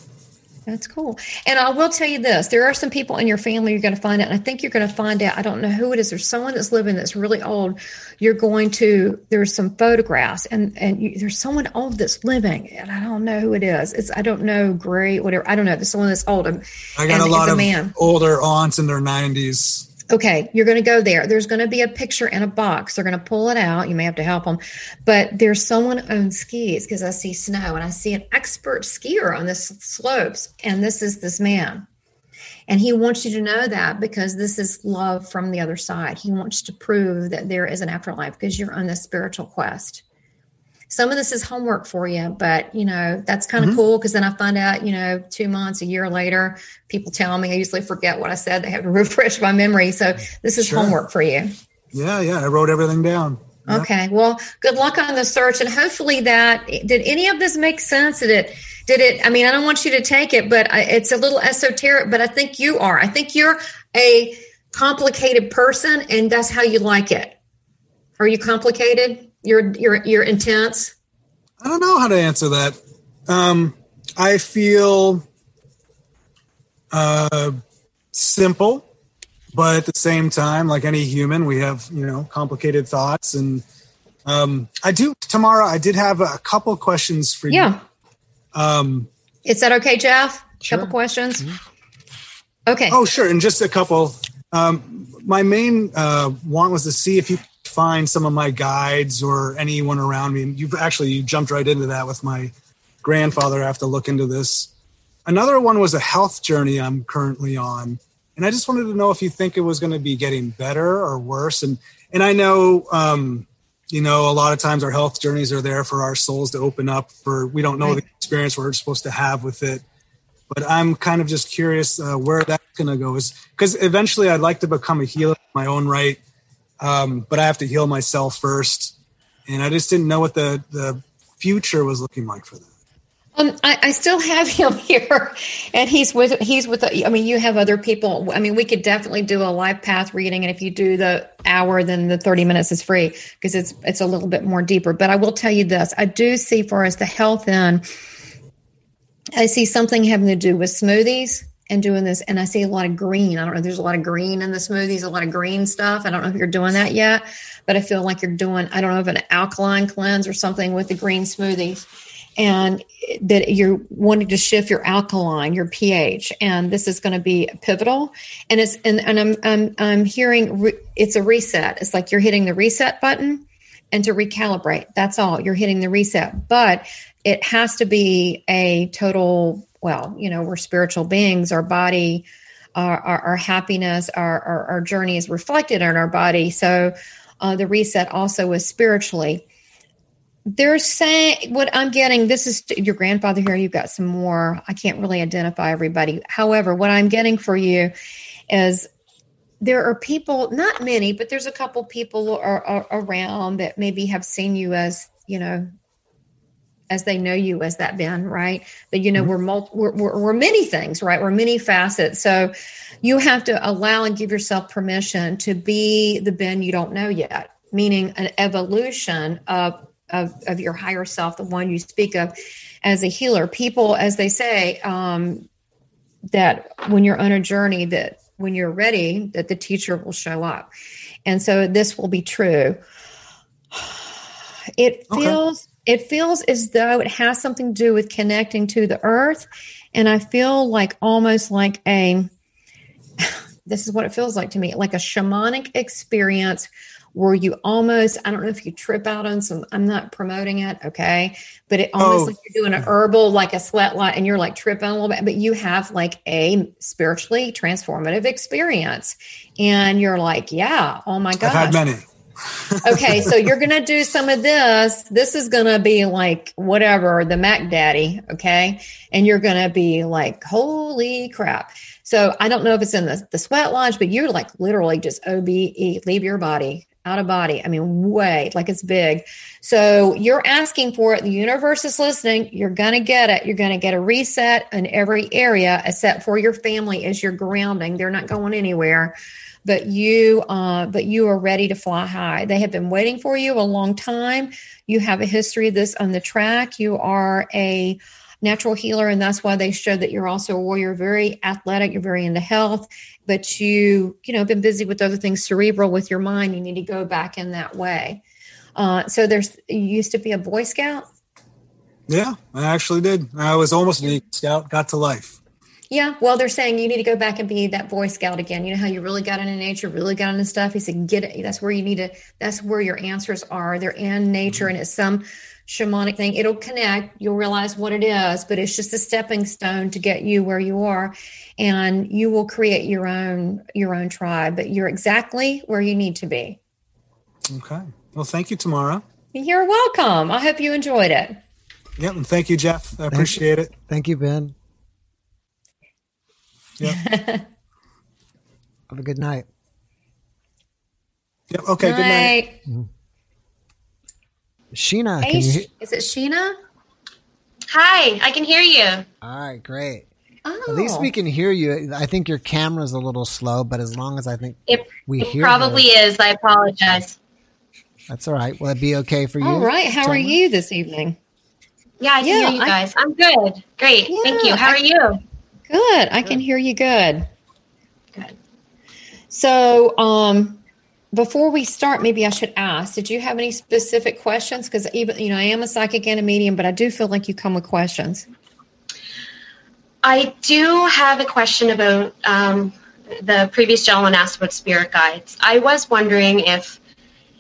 That's cool. And I will tell you this there are some people in your family you're going to find out, and I think you're going to find out. I don't know who it is. There's someone that's living that's really old. You're going to, there's some photographs, and, and you, there's someone old that's living, and I don't know who it is. It's, I don't know, great, whatever. I don't know. There's someone that's old. I got a lot a of man. older aunts in their 90s Okay, you're going to go there. There's going to be a picture in a box. They're going to pull it out. You may have to help them, but there's someone on skis because I see snow and I see an expert skier on this slopes, and this is this man. And he wants you to know that because this is love from the other side. He wants to prove that there is an afterlife because you're on this spiritual quest some of this is homework for you, but you know, that's kind of mm-hmm. cool because then I find out, you know, two months, a year later, people tell me I usually forget what I said. They have to refresh my memory. So this is sure. homework for you. Yeah, yeah. I wrote everything down. Okay. Well, good luck on the search and hopefully that did any of this make sense? Did it did it I mean, I don't want you to take it, but I, it's a little esoteric, but I think you are. I think you're a complicated person and that's how you like it. Are you complicated? You're you're you're intense. I don't know how to answer that. Um, I feel uh, simple, but at the same time, like any human, we have you know complicated thoughts, and um, I do. Tamara, I did have a couple questions for yeah. you. Yeah. Um, is that okay, Jeff? Sure. Couple questions. Mm-hmm. Okay. Oh, sure, and just a couple. Um, my main uh, want was to see if you find some of my guides or anyone around me. You've actually you jumped right into that with my grandfather. I have to look into this. Another one was a health journey I'm currently on. And I just wanted to know if you think it was going to be getting better or worse. And and I know um, you know, a lot of times our health journeys are there for our souls to open up for we don't know right. the experience we're supposed to have with it. But I'm kind of just curious uh, where that's going to go. Is because eventually I'd like to become a healer in my own right um, but I have to heal myself first. And I just didn't know what the, the future was looking like for that. Um, I, I, still have him here, and he's with he's with. I mean, you have other people. I mean, we could definitely do a live path reading, and if you do the hour, then the thirty minutes is free because it's it's a little bit more deeper. But I will tell you this: I do see for us the health end. I see something having to do with smoothies and doing this. And I see a lot of green. I don't know. There's a lot of green in the smoothies, a lot of green stuff. I don't know if you're doing that yet, but I feel like you're doing, I don't know if an alkaline cleanse or something with the green smoothies and that you're wanting to shift your alkaline, your pH, and this is going to be pivotal. And it's and, and I'm I'm I'm hearing re, it's a reset. It's like you're hitting the reset button and to recalibrate. That's all. You're hitting the reset, but it has to be a total well you know we're spiritual beings. Our body our, our, our happiness our, our, our, journey is reflected in our body. So uh, the reset also is spiritually. They're saying what i'm getting this is your grandfather here you've got some more. I can't really identify everybody. However what i'm getting for you is there are people not many but there's a couple people are, are around that maybe have seen you as you know as they know you as that Ben, right? But you know, mm-hmm. we're, multi, we're, we're, we're many things, right? We're many facets. So you have to allow and give yourself permission to be the Ben you don't know yet, meaning an evolution of, of, of your higher self, the one you speak of as a healer. People, as they say, um, that when you're on a journey, that when you're ready, that the teacher will show up. And so this will be true. It feels okay it feels as though it has something to do with connecting to the earth. And I feel like almost like a, this is what it feels like to me, like a shamanic experience where you almost, I don't know if you trip out on some, I'm not promoting it, okay, but it almost oh. like you're doing an herbal, like a sweat lodge, and you're like tripping a little bit, but you have like a spiritually transformative experience. And you're like, yeah, oh my God. I've had many. Okay, so you're going to do some of this. This is going to be like whatever, the Mac Daddy, okay? And you're going to be like, holy crap. So I don't know if it's in the, the sweat lodge, but you're like literally just OBE, leave your body, out of body. I mean, way, like it's big. So you're asking for it. The universe is listening. You're going to get it. You're going to get a reset in every area except for your family as you're grounding. They're not going anywhere but you uh, but you are ready to fly high. They have been waiting for you a long time. You have a history of this on the track. You are a natural healer and that's why they showed that you're also a warrior very athletic you're very into health but you you know been busy with other things cerebral with your mind. You need to go back in that way. Uh, so there's you used to be a boy scout? Yeah i actually did. I was almost an eagle scout got to life yeah, well, they're saying you need to go back and be that Boy Scout again. You know how you really got into nature, really got into stuff. He said, "Get it. That's where you need to. That's where your answers are. They're in nature, mm-hmm. and it's some shamanic thing. It'll connect. You'll realize what it is, but it's just a stepping stone to get you where you are, and you will create your own your own tribe. But you're exactly where you need to be. Okay. Well, thank you, Tamara. You're welcome. I hope you enjoyed it. Yeah, and thank you, Jeff. I appreciate it. Thank you, Ben. Yeah. Have a good night. Yep. Okay. Night. Good night. Mm-hmm. Sheena, hey, you... is it Sheena? Hi, I can hear you. All right, great. Oh. At least we can hear you. I think your camera's a little slow, but as long as I think it, we it hear, probably the... is. I apologize. That's all right. Will it be okay for you? All right. How are you this evening? Yeah, I can yeah, hear you guys. I... am good. Great. Yeah, Thank you. How I... are you? Good. I can hear you good. Good. So, um, before we start, maybe I should ask, did you have any specific questions? Because even, you know, I am a psychic and a medium, but I do feel like you come with questions. I do have a question about um, the previous gentleman asked about spirit guides. I was wondering if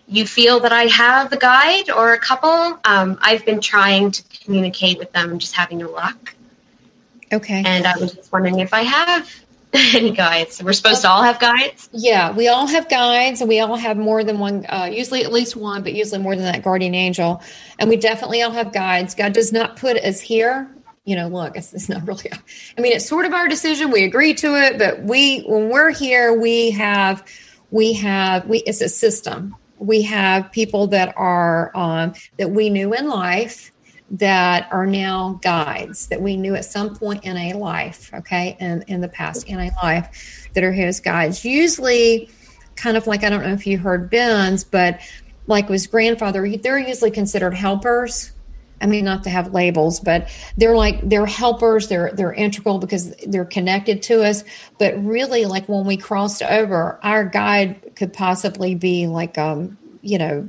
you feel that I have a guide or a couple. Um, I've been trying to communicate with them, just having no luck. Okay. And I was just wondering if I have any guides. We're supposed to all have guides? Yeah, we all have guides and we all have more than one, uh, usually at least one, but usually more than that guardian angel. And we definitely all have guides. God does not put us here. You know, look, it's, it's not really, I mean, it's sort of our decision. We agree to it, but we, when we're here, we have, we have, we, it's a system. We have people that are, um, that we knew in life that are now guides that we knew at some point in a life, okay, in, in the past in a life that are his guides. Usually, kind of like I don't know if you heard Ben's, but like his grandfather, they're usually considered helpers. I mean, not to have labels, but they're like they're helpers. They're they're integral because they're connected to us. But really, like when we crossed over, our guide could possibly be like um, you know,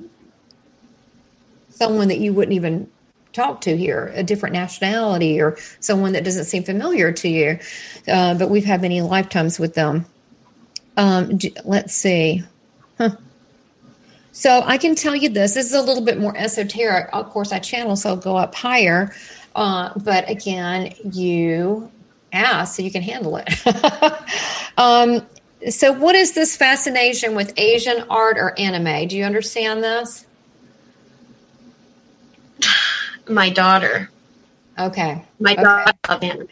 someone that you wouldn't even talk to here, a different nationality or someone that doesn't seem familiar to you. Uh, but we've had many lifetimes with them. Um, let's see. Huh. So I can tell you this. This is a little bit more esoteric. Of course, I channel, so I'll go up higher. Uh, but again, you ask so you can handle it. um, so, what is this fascination with Asian art or anime? Do you understand this? My daughter. Okay. My okay. daughter loved.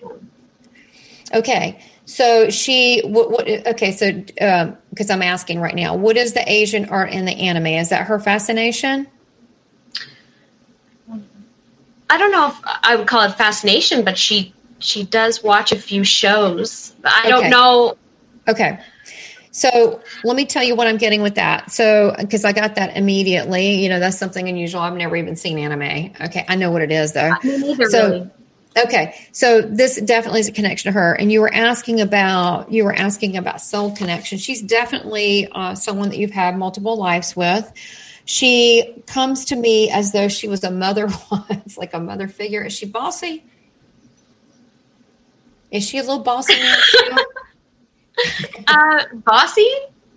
Okay. So she, what, what okay, so because um, I'm asking right now, what is the Asian art in the anime? Is that her fascination? I don't know if I would call it fascination, but she she does watch a few shows. I okay. don't know. Okay. So let me tell you what I'm getting with that. So, because I got that immediately, you know, that's something unusual. I've never even seen anime. Okay. I know what it is though. Neither, so, really. okay. So this definitely is a connection to her. And you were asking about, you were asking about soul connection. She's definitely uh, someone that you've had multiple lives with. She comes to me as though she was a mother once, like a mother figure. Is she bossy? Is she a little bossy? uh, bossy?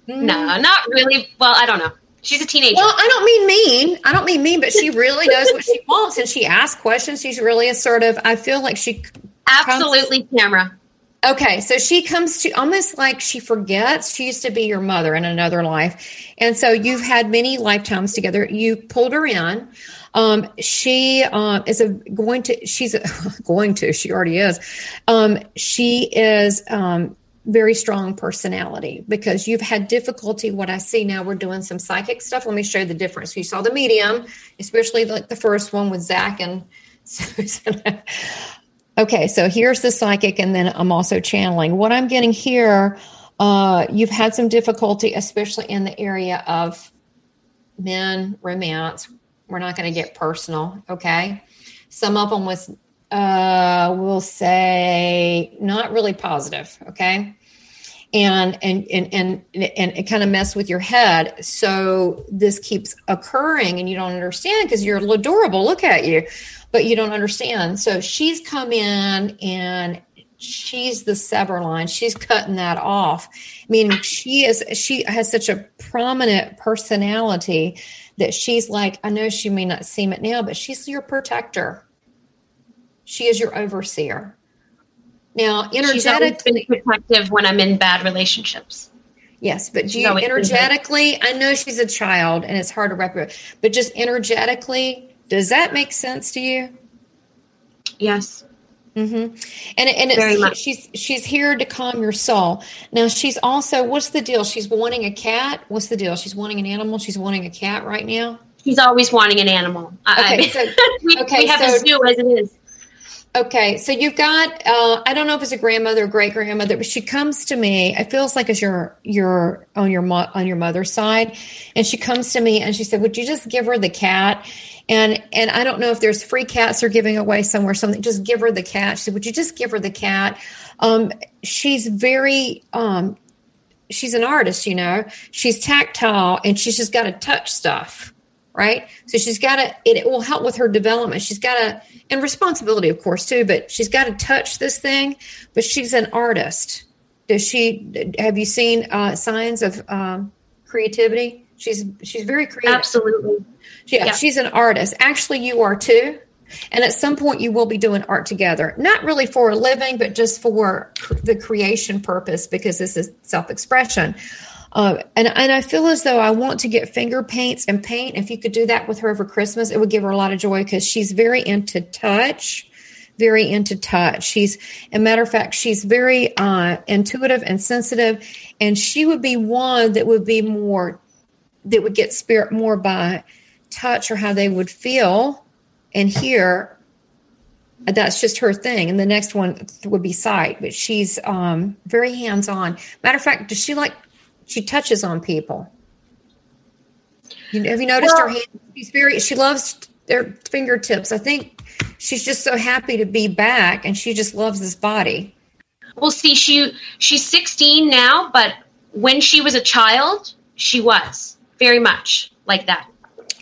Mm. No, not really. Well, I don't know. She's a teenager. Well, I don't mean mean. I don't mean mean, but she really knows what she wants and she asks questions. She's really assertive. I feel like she Absolutely, comes, Tamara. Okay, so she comes to almost like she forgets she used to be your mother in another life. And so you've had many lifetimes together. You pulled her in. Um, she uh, is a, going to, she's a, going to, she already is. Um, she is um, very strong personality because you've had difficulty. What I see now, we're doing some psychic stuff. Let me show you the difference. You saw the medium, especially like the first one with Zach and Susan. okay, so here's the psychic, and then I'm also channeling. What I'm getting here, uh, you've had some difficulty, especially in the area of men, romance. We're not going to get personal, okay? Some of them was uh, we'll say not really positive. Okay. And, and, and, and, and it kind of mess with your head. So this keeps occurring and you don't understand because you're adorable. Look at you, but you don't understand. So she's come in and she's the sever line. She's cutting that off. Meaning she is, she has such a prominent personality that she's like, I know she may not seem it now, but she's your protector she is your overseer. Now, energetically, she's protective when I'm in bad relationships. Yes, but do you energetically? I know she's a child, and it's hard to wrap But just energetically, does that make sense to you? Yes. Mm-hmm. And and it's, she's she's here to calm your soul. Now she's also what's the deal? She's wanting a cat. What's the deal? She's wanting an animal. She's wanting a cat right now. She's always wanting an animal. Okay, I, so, we, okay, we have so, a zoo as it is. Okay, so you've got uh, I don't know if it's a grandmother or great grandmother, but she comes to me. It feels like it's your your on your mo- on your mother's side, and she comes to me and she said, "Would you just give her the cat?" And and I don't know if there's free cats they're giving away somewhere. Something, just give her the cat. She said, "Would you just give her the cat?" Um, she's very um, she's an artist, you know. She's tactile and she's just got to touch stuff, right? So she's got to. It, it will help with her development. She's got to and responsibility, of course, too. But she's got to touch this thing. But she's an artist. Does she? Have you seen uh, signs of um, creativity? She's she's very creative. Absolutely. Yeah, yeah, she's an artist. Actually, you are too. And at some point, you will be doing art together, not really for a living, but just for the creation purpose, because this is self expression. Uh, and and I feel as though I want to get finger paints and paint. If you could do that with her over Christmas, it would give her a lot of joy because she's very into touch, very into touch. She's, a matter of fact, she's very uh, intuitive and sensitive, and she would be one that would be more that would get spirit more by touch or how they would feel and hear that's just her thing and the next one would be sight but she's um, very hands-on matter of fact does she like she touches on people. You, have you noticed well, her hand? She's very. She loves their fingertips. I think she's just so happy to be back, and she just loves this body. Well, see, she she's 16 now, but when she was a child, she was very much like that.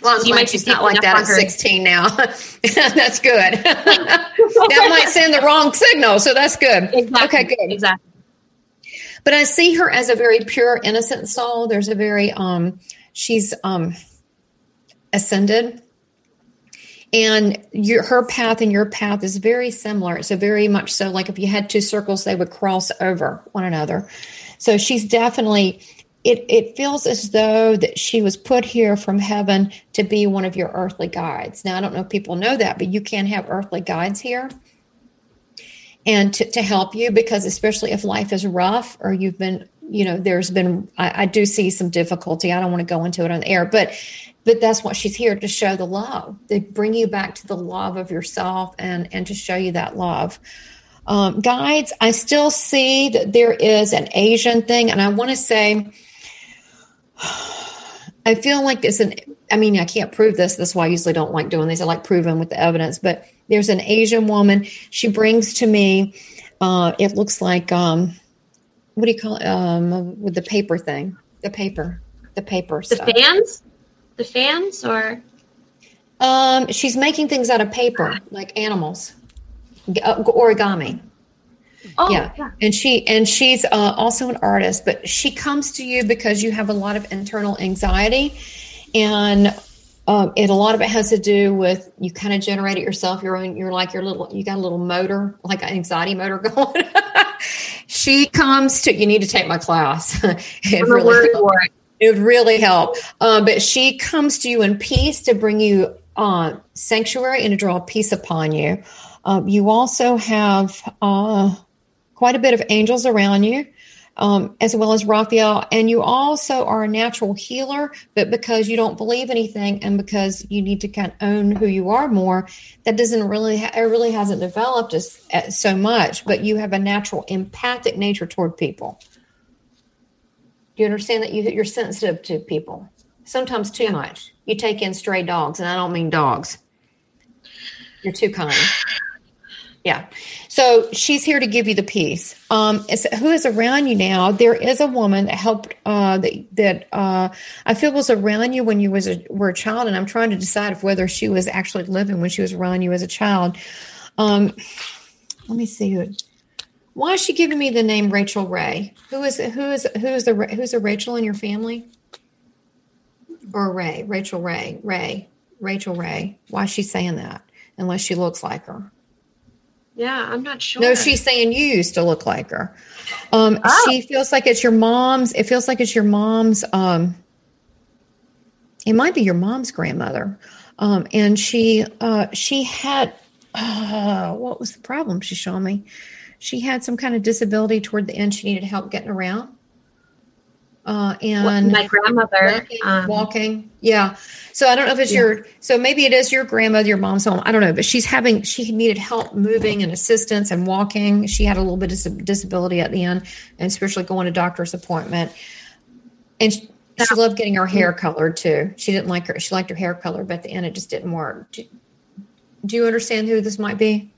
Well, you might she's not like that at 16 now. that's good. that might send the wrong signal, so that's good. Exactly. Okay, good. Exactly. But I see her as a very pure, innocent soul. There's a very, um, she's um, ascended. And your, her path and your path is very similar. It's a very much so like if you had two circles, they would cross over one another. So she's definitely it, it feels as though that she was put here from heaven to be one of your earthly guides. Now, I don't know if people know that, but you can have earthly guides here and to, to help you because especially if life is rough or you've been you know there's been I, I, do see some difficulty. I don't want to go into it on the air but but that's what she's here to show the love. To bring you back to the love of yourself and and to show you that love. Um, guides i still see that there is an asian thing and i want to say i feel like it's an i mean i can't prove this that's why i usually don't like doing these i like proving with the evidence but there's an Asian woman. She brings to me, uh, it looks like, um, what do you call it? Um, with the paper thing, the paper, the paper. The stuff. fans? The fans or? Um, she's making things out of paper, like animals, uh, origami. Oh, yeah. yeah. and she and she's uh, also an artist, but she comes to you because you have a lot of internal anxiety, and um, it a lot of it has to do with you kind of generate it yourself. Your own, you're like your little, you got a little motor, like an anxiety motor going. she comes to. You need to take my class. it really, it would really help. Um, but she comes to you in peace to bring you uh, sanctuary and to draw peace upon you. Um, you also have uh, quite a bit of angels around you um, as well as Raphael. And you also are a natural healer, but because you don't believe anything and because you need to kind of own who you are more, that doesn't really, ha- it really hasn't developed as, as so much, but you have a natural empathic nature toward people. Do you understand that you, you're sensitive to people? Sometimes too yeah. much. You take in stray dogs, and I don't mean dogs. You're too kind. Yeah. So she's here to give you the peace. Um, who is around you now? There is a woman that helped uh, that that uh, I feel was around you when you was a, were a child, and I'm trying to decide if whether she was actually living when she was around you as a child. Um, let me see who. Why is she giving me the name Rachel Ray? Who is who is who is the who's a Rachel in your family? Or Ray, Rachel Ray, Ray, Rachel Ray. Why is she saying that? Unless she looks like her. Yeah, I'm not sure. No, she's saying you used to look like her. Um, oh. She feels like it's your mom's. It feels like it's your mom's. Um, it might be your mom's grandmother. Um, and she uh, she had uh, what was the problem? She showed me. She had some kind of disability toward the end. She needed help getting around uh, and my grandmother walking, um, walking, Yeah. So I don't know if it's yeah. your. So maybe it is your grandmother, your mom's home. I don't know, but she's having. She needed help moving and assistance and walking. She had a little bit of disability at the end, and especially going to doctor's appointment. And she, she loved getting her hair colored too. She didn't like her. She liked her hair color, but at the end it just didn't work. Do, do you understand who this might be?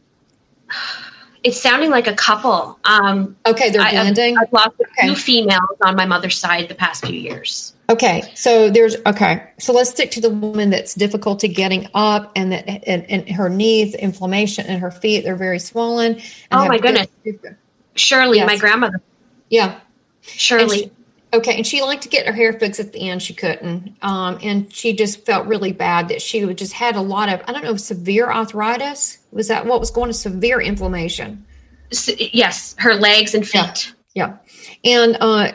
it's sounding like a couple. Um, okay, they're blending. I, I've, lost a okay. few females on my mother's side the past few years. Okay, so there's okay. So let's stick to the woman that's difficulty getting up, and that and, and her knees, inflammation, and her feet they're very swollen. oh my goodness, Shirley, yes. my grandmother. Yeah, Shirley. Okay, and she liked to get her hair fixed at the end. She couldn't, um, and she just felt really bad that she just had a lot of I don't know severe arthritis. Was that what was going to severe inflammation? yes, her legs and feet. Yeah, yeah. and uh,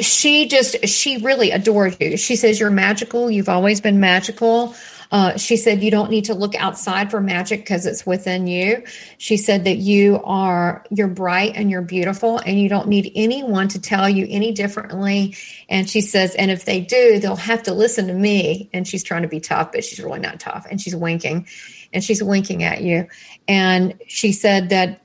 she just she really adores you. She says you're magical. You've always been magical. Uh, she said, You don't need to look outside for magic because it's within you. She said that you are, you're bright and you're beautiful and you don't need anyone to tell you any differently. And she says, And if they do, they'll have to listen to me. And she's trying to be tough, but she's really not tough. And she's winking and she's winking at you. And she said that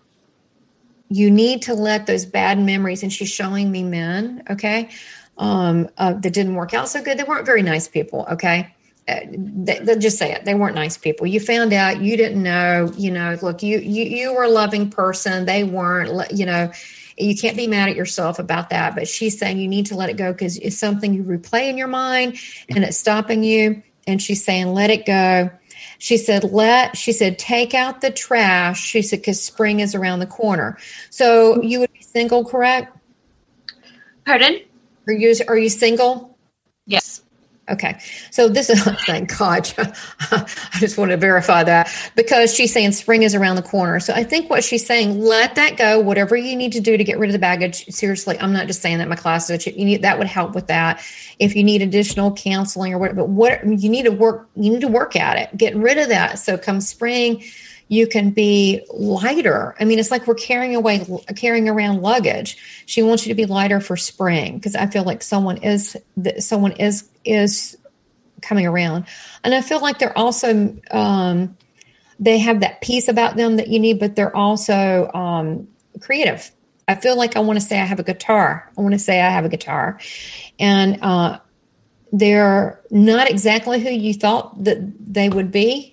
you need to let those bad memories, and she's showing me men, okay, um, uh, that didn't work out so good. They weren't very nice people, okay Uh, they, they just say it they weren't nice people. You found out you didn't know you know look you you you were a loving person. They weren't you know you can't be mad at yourself about that but she's saying you need to let it go because it's something you replay in your mind and it's stopping you. And she's saying let it go. She said let she said take out the trash. She said because spring is around the corner. So you would be single correct? Pardon? Are you are you single Okay. So this is, thank God. I just want to verify that because she's saying spring is around the corner. So I think what she's saying, let that go, whatever you need to do to get rid of the baggage. Seriously, I'm not just saying that my class, you need, that would help with that. If you need additional counseling or whatever, but what you need to work, you need to work at it, get rid of that. So come spring, you can be lighter. I mean, it's like we're carrying away, carrying around luggage. She wants you to be lighter for spring because I feel like someone is, someone is, is coming around. And I feel like they're also, um, they have that peace about them that you need, but they're also um, creative. I feel like I want to say I have a guitar. I want to say I have a guitar. And uh, they're not exactly who you thought that they would be,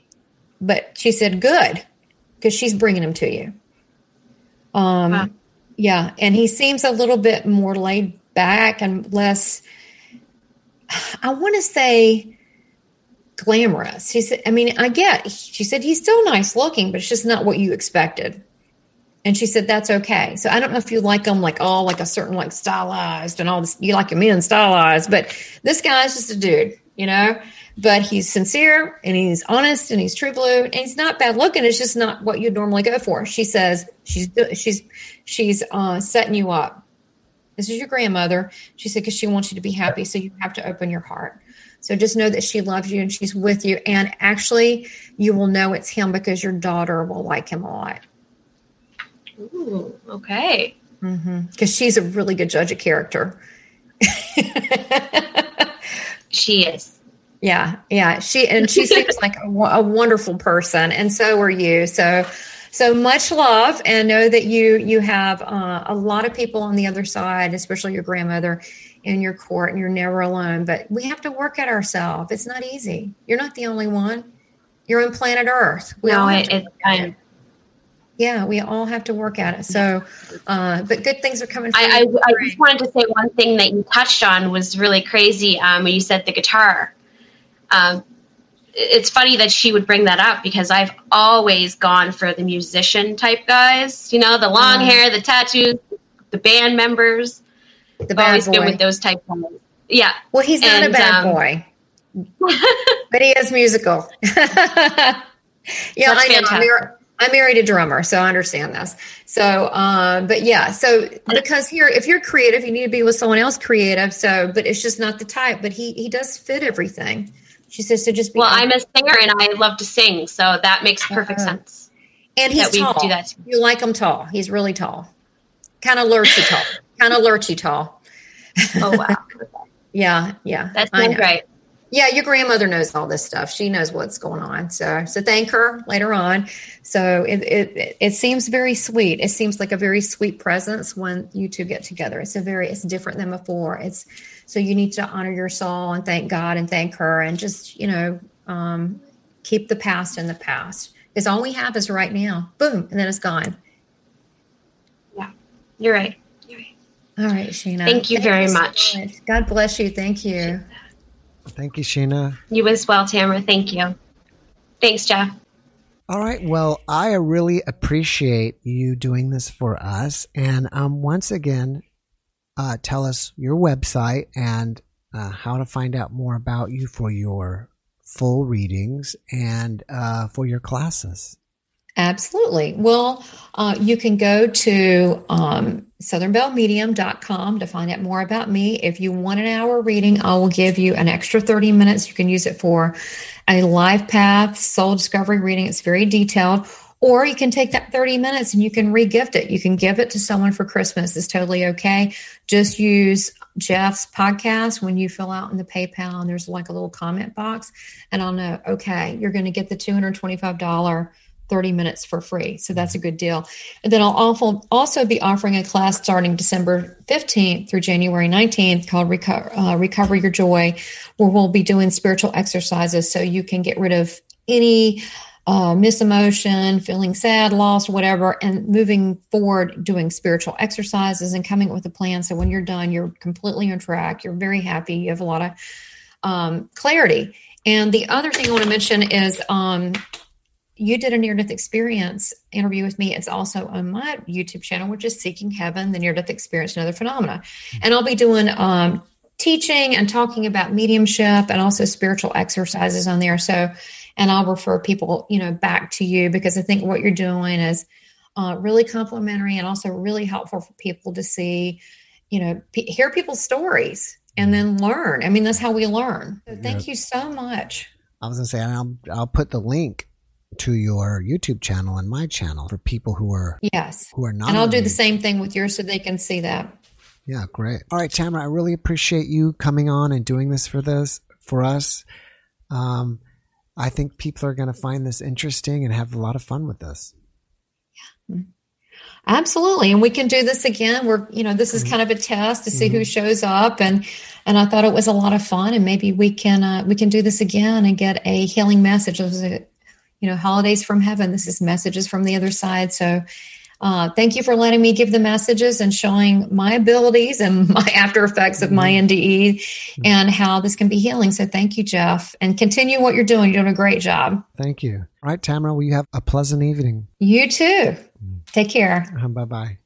but she said good because she's bringing them to you. Um, wow. Yeah, and he seems a little bit more laid back and less. I want to say glamorous. She said, I mean, I get. She said he's still nice looking, but it's just not what you expected. And she said that's okay. So I don't know if you like them like all like a certain like stylized and all this. You like a men stylized, but this guy's just a dude. you know, but he's sincere and he's honest and he's true blue and he's not bad looking. It's just not what you'd normally go for. She says she's she's she's uh, setting you up. This is your grandmother. She said because she wants you to be happy, so you have to open your heart. So just know that she loves you and she's with you. And actually, you will know it's him because your daughter will like him a lot. Ooh, okay. Because mm-hmm. she's a really good judge of character. she is. Yeah, yeah. She and she seems like a, a, wonderful person, and so are you. So, so much love, and know that you you have uh, a lot of people on the other side, especially your grandmother, in your court, and you're never alone. But we have to work at ourselves. It's not easy. You're not the only one. You're on planet Earth. We no, it, it's kind yeah, we all have to work at it. So, uh, but good things are coming. I, I, I, just wanted to say one thing that you touched on was really crazy um, when you said the guitar. Um, it's funny that she would bring that up because I've always gone for the musician type guys. You know, the long um, hair, the tattoos, the band members. The bad always boy. good with those type of guys. Yeah. Well, he's not and, a bad um, boy, but he is musical. yeah, I know. I married a drummer, so I understand this. So, uh, but yeah, so because here, if you're creative, you need to be with someone else creative. So, but it's just not the type. But he he does fit everything. She says to just be. Well, I'm a singer and I love to sing, so that makes perfect uh, sense. And he's tall. Do that. You like him tall? He's really tall, kind of lurchy tall, kind of lurchy tall. Oh wow! yeah, yeah, that's great. Yeah, your grandmother knows all this stuff. She knows what's going on. So, so thank her later on. So it, it it seems very sweet. It seems like a very sweet presence when you two get together. It's a very it's different than before. It's so you need to honor your soul and thank God and thank her and just you know um, keep the past in the past because all we have is right now. Boom, and then it's gone. Yeah, you're right. You're right. All right, Sheena. Thank you thank very you so much. much. God bless you. Thank you. Thank you, Sheena. You as well, Tamara. Thank you. Thanks, Jeff. All right. Well, I really appreciate you doing this for us. And um, once again, uh, tell us your website and uh, how to find out more about you for your full readings and uh, for your classes. Absolutely. Well, uh, you can go to um, southernbellmedium.com to find out more about me. If you want an hour reading, I will give you an extra 30 minutes. You can use it for a life path soul discovery reading. It's very detailed. Or you can take that 30 minutes and you can regift it. You can give it to someone for Christmas. It's totally okay. Just use Jeff's podcast when you fill out in the PayPal and there's like a little comment box and I'll know, okay, you're going to get the $225 30 minutes for free. So that's a good deal. And then I'll also be offering a class starting December 15th through January 19th called Reco- uh, Recover Your Joy, where we'll be doing spiritual exercises so you can get rid of any uh, miss emotion, feeling sad, lost, whatever, and moving forward doing spiritual exercises and coming up with a plan. So when you're done, you're completely on track. You're very happy. You have a lot of um, clarity. And the other thing I want to mention is um, you did a near death experience interview with me. It's also on my YouTube channel, which is Seeking Heaven, the Near Death Experience and Other Phenomena. And I'll be doing um, teaching and talking about mediumship and also spiritual exercises on there. So, and I'll refer people, you know, back to you because I think what you're doing is uh, really complementary and also really helpful for people to see, you know, p- hear people's stories and then learn. I mean, that's how we learn. So thank yeah. you so much. I was gonna say, I'll I'll put the link to your YouTube channel and my channel for people who are yes who are not. And I'll do the same thing with yours so they can see that. Yeah, great. All right, Tamara, I really appreciate you coming on and doing this for this for us. Um, I think people are going to find this interesting and have a lot of fun with this. Yeah. Mm-hmm. Absolutely. And we can do this again. We're, you know, this is mm-hmm. kind of a test to see mm-hmm. who shows up and and I thought it was a lot of fun and maybe we can uh, we can do this again and get a healing message. It was a you know, holidays from heaven. This is messages from the other side. So uh, thank you for letting me give the messages and showing my abilities and my after effects of my mm-hmm. NDE mm-hmm. and how this can be healing. So thank you, Jeff, and continue what you're doing. You're doing a great job. Thank you. All right, Tamara, will you have a pleasant evening? You too. Mm. Take care. Uh, bye bye.